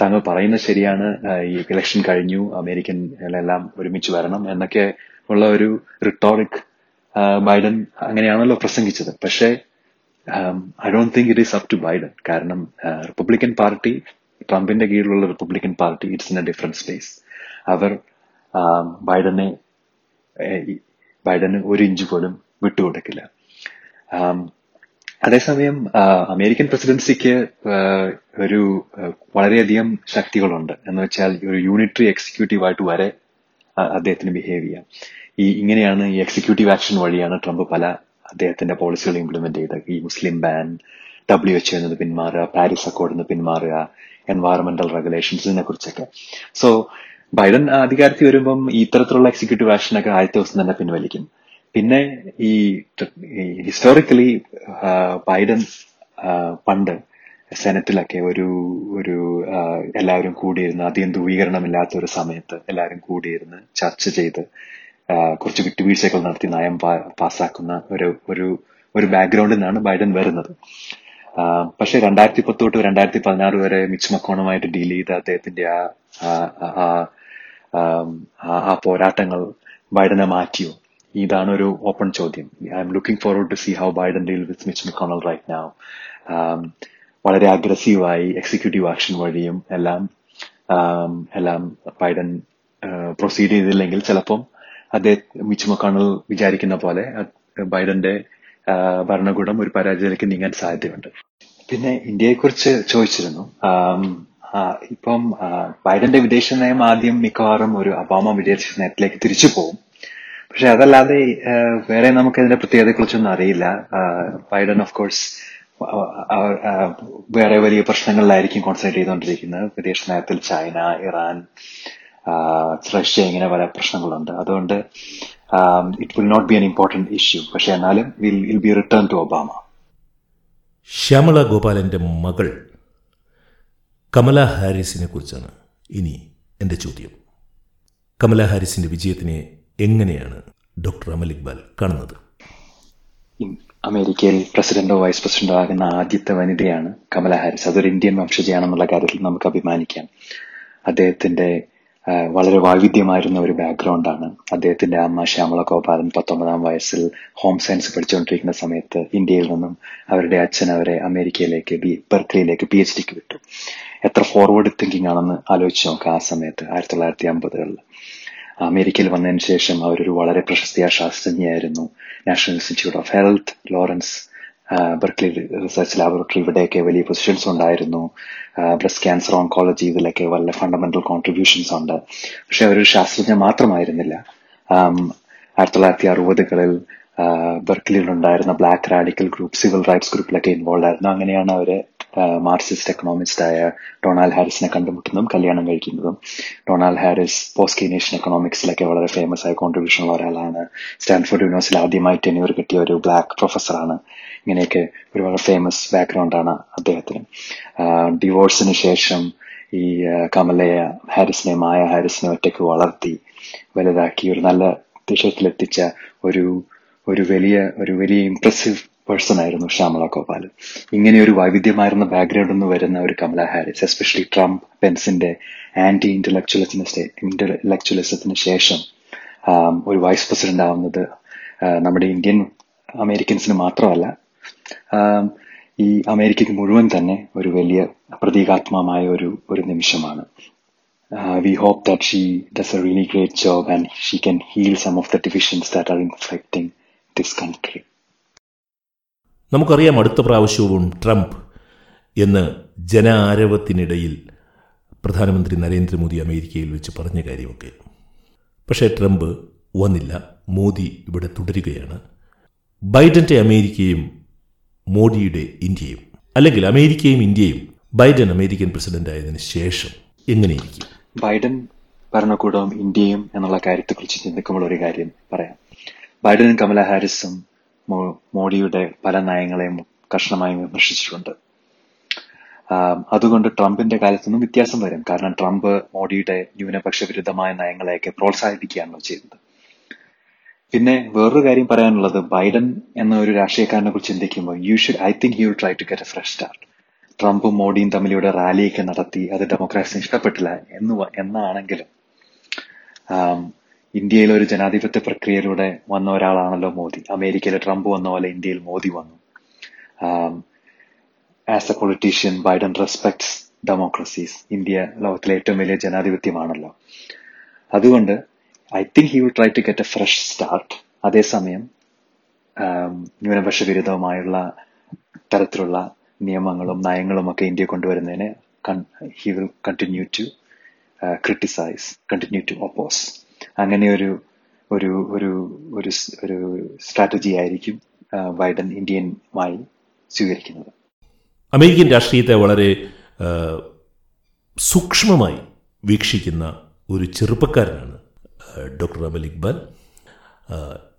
S2: താങ്കൾ പറയുന്നത് ശരിയാണ് ഈ ഇലക്ഷൻ കഴിഞ്ഞു അമേരിക്കൻ എല്ലാം ഒരുമിച്ച് വരണം എന്നൊക്കെ ഉള്ള ഒരു റിട്ടോറിക് ബൈഡൻ അങ്ങനെയാണല്ലോ പ്രസംഗിച്ചത് പക്ഷേ I don't think it is up to Biden കാരണം റിപ്പബ്ലിക്കൻ പാർട്ടി ട്രംപിന്റെ കീഴിലുള്ള Republican party it's in a different space അവർ ബൈഡനെ ബൈഡന് ഒരു ഇഞ്ച് പോലും വിട്ടുകൊടുക്കില്ല അതേസമയം അമേരിക്കൻ പ്രസിഡൻസിക്ക് ഒരു വളരെയധികം ശക്തികളുണ്ട് എന്ന് വെച്ചാൽ ഒരു യൂണിറ്ററി എക്സിക്യൂട്ടീവായിട്ട് വരെ അദ്ദേഹത്തിന് ബിഹേവ് ചെയ്യാം ഈ ഇങ്ങനെയാണ് ഈ എക്സിക്യൂട്ടീവ് ആക്ഷൻ വഴിയാണ് ട്രംപ് പല അദ്ദേഹത്തിന്റെ പോളിസികൾ ഇംപ്ലിമെന്റ് ചെയ്തത് ഈ മുസ്ലിം ബാൻ ഡബ്ല്യു എച്ച് എന്നത് പിന്മാറുക പാരീസ് അക്കോർഡിൽ നിന്ന് പിന്മാറുക എൻവയറമെന്റൽ റെഗുലേഷൻസിനെ കുറിച്ചൊക്കെ സോ ബൈഡൻ അധികാരത്തിൽ വരുമ്പം ഇത്തരത്തിലുള്ള എക്സിക്യൂട്ടീവ് ആക്ഷനൊക്കെ ആദ്യത്തെ ദിവസം തന്നെ പിൻവലിക്കും പിന്നെ ഈ ഹിസ്റ്റോറിക്കലി ബൈഡൻ പണ്ട് സെനറ്റിലൊക്കെ ഒരു ഒരു എല്ലാവരും കൂടിയിരുന്ന് അധികം ഇല്ലാത്ത ഒരു സമയത്ത് എല്ലാവരും കൂടിയിരുന്ന് ചർച്ച ചെയ്ത് കുറച്ച് വിട്ടുവീഴ്ചകൾ നടത്തി നയം പാസ്സാക്കുന്ന ഒരു ഒരു ഒരു ബാക്ക്ഗ്രൗണ്ടിൽ നിന്നാണ് ബൈഡൻ വരുന്നത് പക്ഷേ രണ്ടായിരത്തി പത്ത് തൊട്ട് രണ്ടായിരത്തി പതിനാറ് വരെ മിച്ച് മക്കോണുമായിട്ട് ഡീൽ ചെയ്ത അദ്ദേഹത്തിന്റെ ആ ആ പോരാട്ടങ്ങൾ ബൈഡനെ മാറ്റിയോ ഇതാണ് ഒരു ഓപ്പൺ ചോദ്യം I M looking forward to see how Biden deal with Mitch McConnell right now വളരെ അഗ്രസീവായി എക്സിക്യൂട്ടീവ് ആക്ഷൻ വഴിയും എല്ലാം എല്ലാം ബൈഡൻ പ്രൊസീഡ് ചെയ്തില്ലെങ്കിൽ ചിലപ്പം അദ്ദേഹം മിച്ച് മക്കോണൽ വിചാരിക്കുന്ന പോലെ ബൈഡന്റെ ഭരണകൂടം ഒരു പരാജയത്തിലേക്ക് നീങ്ങാൻ സാധ്യതയുണ്ട് പിന്നെ ഇന്ത്യയെക്കുറിച്ച് ചോദിച്ചിരുന്നു ഇപ്പം ബൈഡന്റെ വിദേശ നയം ആദ്യം മിക്കവാറും ഒരു ഒബാമ വിദേശ നയത്തിലേക്ക് തിരിച്ചു പോകും പക്ഷെ അതല്ലാതെ വേറെ നമുക്ക് ഇതിന്റെ പ്രത്യേകതയെക്കുറിച്ചൊന്നും അറിയില്ല ബൈഡൻ ഓഫ് കോഴ്സ് വേറെ വലിയ പ്രശ്നങ്ങളിലായിരിക്കും കോൺസെൻട്രേറ്റ് ചെയ്തുകൊണ്ടിരിക്കുന്നത് വിദേശ നയത്തിൽ ചൈന ഇറാൻ റഷ്യ ഇങ്ങനെ പല പ്രശ്നങ്ങളുണ്ട് അതുകൊണ്ട് it will not be an important issue പക്ഷെ എന്നാലും will will be return to Obama Shyamala ഗോപാലന്റെ മകൾ കമല ഹാരിസിനെ കുറിച്ചാണ് ഇനി എൻ്റെ ചോദ്യം കമല ഹാരിസിന്റെ വിജയത്തിനെ എങ്ങനെയാണ് ഡോക്ടർ അമൽ ഇക്ബാൽ കാണുന്നത് അമേരിക്കയിൽ പ്രസിഡന്റോ വൈസ് പ്രസിഡന്റോ ആകുന്ന ആദ്യത്തെ വനിതയാണ് കമല ഹാരിസ് അതൊരു ഇന്ത്യൻ വംശജയാണെന്നുള്ള കാര്യത്തിൽ നമുക്ക് അഭിമാനിക്കാം അദ്ദേഹത്തിന്റെ വളരെ വൈവിധ്യമായിരുന്ന ഒരു ബാക്ക്ഗ്രൗണ്ടാണ് അദ്ദേഹത്തിന്റെ അമ്മ ശ്യാമള ഗോപാലൻ പത്തൊമ്പതാം വയസ്സിൽ ഹോം സയൻസ് പഠിച്ചുകൊണ്ടിരിക്കുന്ന സമയത്ത് ഇന്ത്യയിൽ നിന്നും അവരുടെ അച്ഛൻ അവരെ അമേരിക്കയിലേക്ക് ബി ബർക്ക്ലിയിലേക്ക് പി എച്ച് ഡിക്ക് വിട്ടു എത്ര ഫോർവേഡ് തിങ്കിങ് ആണെന്ന് ആലോചിച്ച് നോക്കുക ആ സമയത്ത് ആയിരത്തി തൊള്ളായിരത്തി അമ്പതുകളിൽ അമേരിക്കയിൽ വന്നതിന് ശേഷം അവരൊരു വളരെ പ്രശസ്തിയായ ശാസ്ത്രജ്ഞയായിരുന്നു National Institute of Health Lawrence Berkeley research laboratory ഇവിടെയൊക്കെ വലിയ പൊസിഷൻസ് ഉണ്ടായിരുന്നു ബ്രസ്റ്റ് ക്യാൻസർ ഓങ്കോളജി ഇതിലൊക്കെ വല്ല ഫണ്ടമെന്റൽ കോൺട്രിബ്യൂഷൻസ് ഉണ്ട് പക്ഷെ അവരൊരു ശാസ്ത്രജ്ഞ മാത്രമായിരുന്നില്ല ആയിരത്തി തൊള്ളായിരത്തി അറുപതുകളിൽ ബെർക്കിലിൽ ഉണ്ടായിരുന്ന black radical group civil rights ഗ്രൂപ്പിലൊക്കെ ഇൻവോൾവ് ആയിരുന്നു അങ്ങനെയാണ് അവരെ മാർക്സിസ്റ്റ് എക്കണോമിസ്റ്റ് ആയ ഡൊണാൾഡ് ഹാരിസിനെ കണ്ടുമുട്ടുന്നതും കല്യാണം കഴിക്കുന്നതും ഡൊണാൾഡ് ഹാരിസ് പോസ്റ്റ് കീനേഷ്യൻ എക്കണോമിക്സിലൊക്കെ വളരെ ഫേമസ് ആയ കോൺട്രിബ്യൂഷൻ ഉള്ള ഒരാളാണ് സ്റ്റാൻഫോർഡ് യൂണിവേഴ്സിറ്റിയിൽ ആദ്യമായി എന്നിവർ കിട്ടിയ ഒരു ബ്ലാക്ക് പ്രൊഫസറാണ് ഇങ്ങനെയൊക്കെ ഒരുപാട് ഫേമസ് ബാക്ക്ഗ്രൗണ്ടാണ് അദ്ദേഹത്തിന് ഡിവോഴ്സിന് ശേഷം ഈ കമലയ ഹാരിസിനെ മായ ഹാരിസിനെ ഒറ്റയ്ക്ക് വളർത്തി വലുതാക്കി ഒരു നല്ല ദിശത്തിലെത്തിച്ച ഒരു ഒരു വലിയ ഒരു വലിയ ഇംപ്രസീവ് പേഴ്സൺ ആയിരുന്നു ശ്യാമള ഗോപാൽ ഇങ്ങനെ ഒരു വൈവിധ്യമായിരുന്ന ബാക്ക്ഗ്രൗണ്ടിൽ നിന്ന് വരുന്ന ഒരു കമല ഹാരിസ് എസ്പെഷ്യലി ട്രംപ് പെൻസിന്റെ ആന്റി ഇന്റലക്ച്വലിസത്തിന് ഇന്റലക്ച്വലിസത്തിന് ശേഷം ഒരു വൈസ് പ്രസിഡന്റ് ആവുന്നത് നമ്മുടെ ഇന്ത്യൻ അമേരിക്കൻസിന് മാത്രമല്ല ഈ അമേരിക്കയ്ക്ക് മുഴുവൻ തന്നെ ഒരു വലിയ പ്രതീകാത്മമായ ഒരു ഒരു നിമിഷമാണ് we hope that she does a really great job and she can heal some of the divisions that are infecting this country നമുക്കറിയാം അടുത്ത പ്രാവശ്യവും ട്രംപ് എന്ന് ജനാരവത്തിനിടയിൽ പ്രധാനമന്ത്രി നരേന്ദ്രമോദി അമേരിക്കയിൽ വെച്ച് പറഞ്ഞ കാര്യമൊക്കെ പക്ഷേ ട്രംപ് വന്നില്ല മോദി ഇവിടെ തുടരുകയാണ് ബൈഡൻ്റെ അമേരിക്കയും മോഡിയുടെ ഇന്ത്യയും അല്ലെങ്കിൽ അമേരിക്കയും ഇന്ത്യയും ബൈഡൻ അമേരിക്കൻ പ്രസിഡന്റ് ആയതിനു ശേഷം എങ്ങനെയിരിക്കും ബൈഡൻ ഭരണകൂടവും ഇന്ത്യയും എന്നുള്ള കാര്യത്തെക്കുറിച്ച് ചിന്തിക്കുമ്പോൾ ഒരു കാര്യം പറയാം ബൈഡനും കമല ഹാരിസും മോഡിയുടെ പല നയങ്ങളെയും കർശനമായി വിമർശിച്ചിട്ടുണ്ട് അതുകൊണ്ട് ട്രംപിന്റെ കാലത്ത് നിന്നും വ്യത്യാസം വരും കാരണം ട്രംപ് മോഡിയുടെ ന്യൂനപക്ഷ വിരുദ്ധമായ നയങ്ങളെയൊക്കെ പ്രോത്സാഹിപ്പിക്കുകയാണല്ലോ ചെയ്തത് പിന്നെ വേറൊരു കാര്യം പറയാനുള്ളത് ബൈഡൻ എന്ന ഒരു രാഷ്ട്രീയക്കാരനെ കുറിച്ച് ചിന്തിക്കുമ്പോൾ you should I think you try to get a fresh start ട്രംപും മോഡിയും തമ്മിൽ ഇവിടെ റാലിയൊക്കെ നടത്തി അത് ഡെമോക്രാറ്റ്സിന് ഇഷ്ടപ്പെട്ടില്ല എന്ന് എന്നാണെങ്കിലും ഇന്ത്യയിലെ ഒരു ജനാധിപത്യ പ്രക്രിയയിലൂടെ വന്ന ഒരാളാണല്ലോ മോദി അമേരിക്കയിലെ ട്രംപ് വന്ന പോലെ ഇന്ത്യയിൽ മോദി വന്നു as a politician Biden respects democracies India ലോകത്തിലെ ഏറ്റവും വലിയ ജനാധിപത്യമാണല്ലോ അതുകൊണ്ട് I think he will try to get a fresh start അതേസമയം ന്യൂനപക്ഷ വിരുദ്ധവുമായുള്ള തരത്തിലുള്ള നിയമങ്ങളും നയങ്ങളും ഒക്കെ ഇന്ത്യ കൊണ്ടുവരുന്നതിന് he will continue to criticise continue to oppose അങ്ങനെ ഒരു ഒരു ഒരു ഒരു ഒരു സ്ട്രാറ്റജി ആയിരിക്കും ബൈഡൻ ഇന്ത്യനുമായി സ്വീകരിക്കുന്നത് അമേരിക്കൻ രാഷ്ട്രീയത്തെ വളരെ സൂക്ഷ്മമായി വീക്ഷിക്കുന്ന ഒരു ചെറുപ്പക്കാരനാണ് ഡോക്ടർ അമൽ ഇക്ബാൽ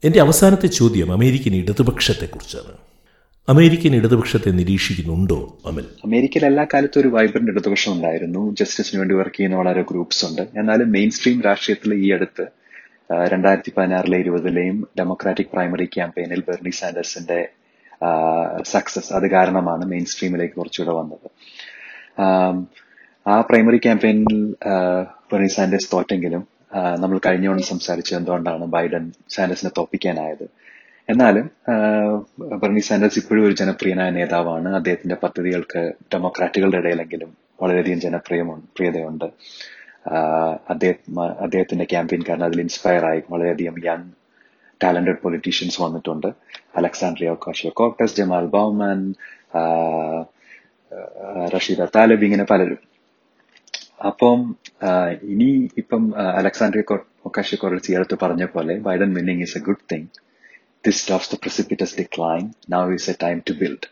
S2: എൻ്റെ അവസാനത്തെ ചോദ്യം അമേരിക്കൻ ഇടതുപക്ഷത്തെക്കുറിച്ചാണ് അമേരിക്കൻ ഇടതുപക്ഷത്തെ നിരീക്ഷിക്കുന്നുണ്ടോ അമൽ അമേരിക്കയിൽ എല്ലാ കാലത്തും ഒരു വൈബ്രന്റ് ഇടതുപക്ഷം ഉണ്ടായിരുന്നു ജസ്റ്റിസിന് വേണ്ടി വർക്ക് ചെയ്യുന്ന വളരെ ഗ്രൂപ്പ്സ് ഉണ്ട് എന്നാലും മെയിൻ സ്ട്രീം രാഷ്ട്രീയത്തിൽ ഈ അടുത്ത് രണ്ടായിരത്തി പതിനാറിലെ ഇരുപതിലെയും ഡെമോക്രാറ്റിക് പ്രൈമറി ക്യാമ്പയിനിൽ ബെർണി സാൻഡേഴ്സിന്റെ സക്സസ് അത് കാരണമാണ് മെയിൻ സ്ട്രീമിലേക്ക് കുറച്ചുകൂടെ വന്നത് ആ പ്രൈമറി ക്യാമ്പയിനിൽ ബെർണി സാൻഡേഴ്സ് തോറ്റെങ്കിലും നമ്മൾ കഴിഞ്ഞ തവണ സംസാരിച്ചു എന്തുകൊണ്ടാണ് ബൈഡൻ സാൻഡേഴ്സിനെ തോപ്പിക്കാനായത് എന്നാലും ബർണി സാൻഡേഴ്സ് ഇപ്പോഴും ഒരു ജനപ്രിയനായ നേതാവാണ് അദ്ദേഹത്തിന്റെ പദ്ധതികൾക്ക് ഡെമോക്രാറ്റുകളുടെ ഇടയിലെങ്കിലും വളരെയധികം ജനപ്രിയമുണ്ട് പ്രിയതയുണ്ട് അദ്ദേഹം അദ്ദേഹത്തിന്റെ ക്യാമ്പയിൻ കാരണം അതിൽ ഇൻസ്പയർ ആയി വളരെയധികം യങ് ടാലന്റഡ് പൊളിറ്റീഷ്യൻസ് വന്നിട്ടുണ്ട് Alexandria Ocasio Cortez Jamaal Bowman Rashida Tlaib ഇങ്ങനെ പലരും അപ്പം ഇനി ഇപ്പം അലക്സാണ്ട്രിയ ഒക്കാഷിയോ കോർട്ടസ് ഈ അടുത്ത് പറഞ്ഞ പോലെ Biden winning is a good thing this stops the precipitous decline. Now is a time to build.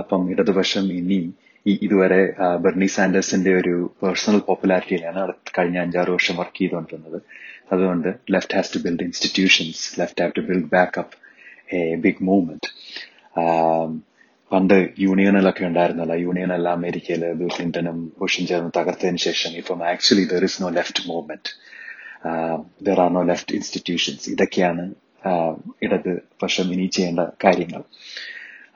S2: അപ്പം ഇടതുപക്ഷം ഇനി ഈ ഇതുവരെ ബെർണി സാൻഡേഴ്സിന്റെ ഒരു പേഴ്സണൽ പോപ്പുലാരിറ്റിയിലാണ് കഴിഞ്ഞ അഞ്ചാറ് വർഷം വർക്ക് ചെയ്തുകൊണ്ടിരുന്നത് അതുകൊണ്ട് left has to build institutions left have to build backup a big movement പണ്ട് യൂണിയനിലൊക്കെ ഉണ്ടായിരുന്നല്ലോ യൂണിയനല്ല അമേരിക്കയിൽ ബിൽ ക്ലിന്റണും ബുഷും ചേർന്ന് തകർത്തതിന് ശേഷം ഇപ്പം actually there is no left movement there are no left institutions ഇതൊക്കെയാണ് ഇടത് പക്ഷം ഇനി ചെയ്യേണ്ട കാര്യങ്ങൾ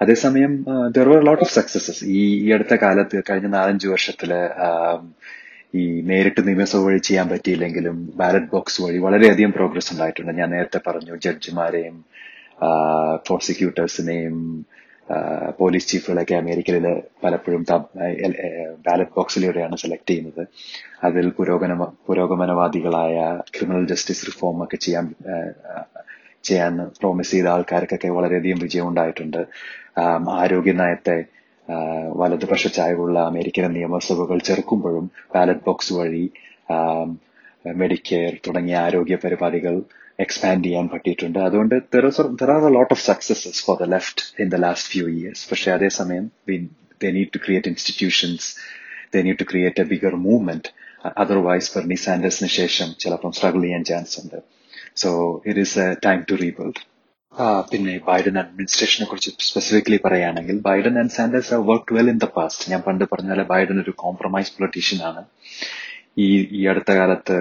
S2: അതേസമയം there were lot of successes ഈ ഈ അടുത്ത കാലത്ത് കഴിഞ്ഞ നാലഞ്ച് വർഷത്തില് ഈ നേരിട്ട് നിയമസഭ വഴി ചെയ്യാൻ പറ്റിയില്ലെങ്കിലും ബാലറ്റ് ബോക്സ് വഴി വളരെയധികം പ്രോഗ്രസ് ഉണ്ടായിട്ടുണ്ട് ഞാൻ നേരത്തെ പറഞ്ഞു ജഡ്ജിമാരെയും പ്രോസിക്യൂട്ടേഴ്സിനെയും പോലീസ് ചീഫുകളൊക്കെ അമേരിക്കയിൽ പലപ്പോഴും ബാലറ്റ് ബോക്സിലൂടെയാണ് സെലക്ട് ചെയ്യുന്നത് അതിൽ പുരോഗമന പുരോഗമനവാദികളായ ക്രിമിനൽ ജസ്റ്റിസ് റിഫോം ഒക്കെ ചെയ്യാൻ ചെയ്യാൻ പ്രോമിസ് ചെയ്ത ആൾക്കാർക്കൊക്കെ വളരെയധികം വിജയം ഉണ്ടായിട്ടുണ്ട് ആരോഗ്യ നയത്തെ വലതുപക്ഷ ചായവുള്ള അമേരിക്കൻ നിയമസഭകൾ ചെറുക്കുമ്പോഴും ബാലറ്റ് ബോക്സ് വഴി മെഡിക്കെയർ തുടങ്ങിയ ആരോഗ്യ പരിപാടികൾ എക്സ്പാൻഡ് ചെയ്യാൻ പറ്റിയിട്ടുണ്ട് അതുകൊണ്ട് there are a lot of successes for the left in the last few years പക്ഷെ അതേസമയം they need to create institutions they need to create a bigger movement otherwise Bernie സാൻഡേഴ്സിന് ശേഷം ചിലപ്പം സ്ട്രഗിൾ ചെയ്യാൻ ചാൻസ് ഉണ്ട് so it is a time to rebuild പിന്നെ Biden അഡ്മിനിസ്ട്രേഷനെ കുറിച്ച് സ്പെസിഫിക്കലി പറയുകയാണെങ്കിൽ Biden and Sanders have work well in the past ഞാൻ പണ്ട് പറഞ്ഞ പോലെ ബൈഡൻ ഒരു കോംപ്രമൈസ് പൊളിറ്റീഷ്യൻ ആണ് ഈ ഈ അടുത്ത കാലത്ത്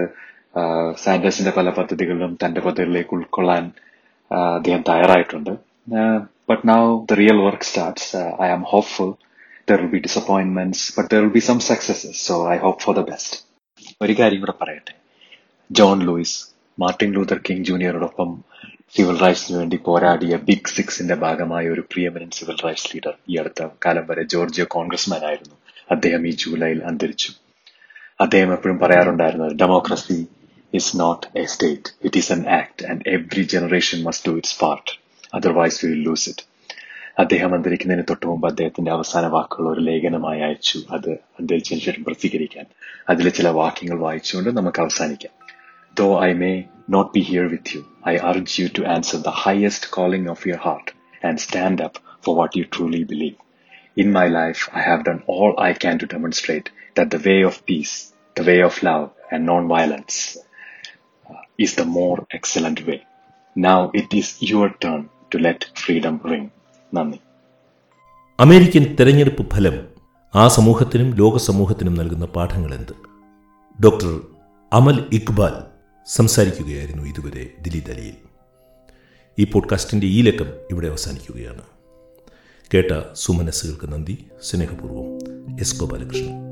S2: സാൻഡേഴ്സിന്റെ പല പദ്ധതികളിലും തന്റെ പദ്ധതികളിലേക്ക് ഉൾക്കൊള്ളാൻ അദ്ദേഹം തയ്യാറായിട്ടുണ്ട് but now the real work starts I am hopeful there will be disappointments but there will be some successes so I hope for the best ഒരു കാര്യം കൂടെ പറയട്ടെ John Lewis Martin Luther King ജൂനിയറോടൊപ്പം civil റൈറ്റ്സിന് വേണ്ടി പോരാടിയ big സിക്സിന്റെ ഭാഗമായ ഒരു പ്രിയമിനൻ സിവിൽ റൈറ്റ്സ് ലീഡർ ഈ അടുത്ത കാലം വരെ ജോർജിയ കോൺഗ്രസ്മാൻ ആയിരുന്നു അദ്ദേഹം ഈ ജൂലൈയിൽ അന്തരിച്ചു അദ്ദേഹം എപ്പോഴും പറയാറുണ്ടായിരുന്നത് democracy is not a state it is an act and every generation must do its part otherwise will lose it അദ്ദേഹം അന്തരിക്കുന്നതിന് തൊട്ടു മുമ്പ് അദ്ദേഹത്തിന്റെ അവസാന വാക്കുകൾ ഒരു ലേഖനമായി അയച്ചു അത് അന്തരിച്ചതിന് ശേഷം പ്രസിദ്ധീകരിക്കാൻ അതിലെ ചില വാക്യങ്ങൾ വായിച്ചുകൊണ്ട് നമുക്ക് അവസാനിക്കാം Though I may not be here with you, I urge you to answer the highest calling of your heart and stand up for what you truly believe. In my life, I have done all I can to demonstrate that the way of peace, the way of love, and nonviolence is the more excellent way. Now it is your turn to let freedom ring. നന്ദി American തെരഞ്ഞെടുപ്പ് ഫലം ആ സമൂഹത്തിനും ലോക സമൂഹത്തിനും നൽകുന്ന പാഠങ്ങൾ എന്ത് ഡോക്ടർ അമൽ ഇക്ബാൽ സംസാരിക്കുകയായിരുന്നു ഇതുവരെ ദിലി അലിയിൽ ഈ പോഡ്കാസ്റ്റിൻ്റെ ഈ ലക്കം ഇവിടെ അവസാനിക്കുകയാണ് കേട്ട സുമനസ്സുകൾക്ക് നന്ദി സ്നേഹപൂർവ്വം എസ് ഗോപാലകൃഷ്ണൻ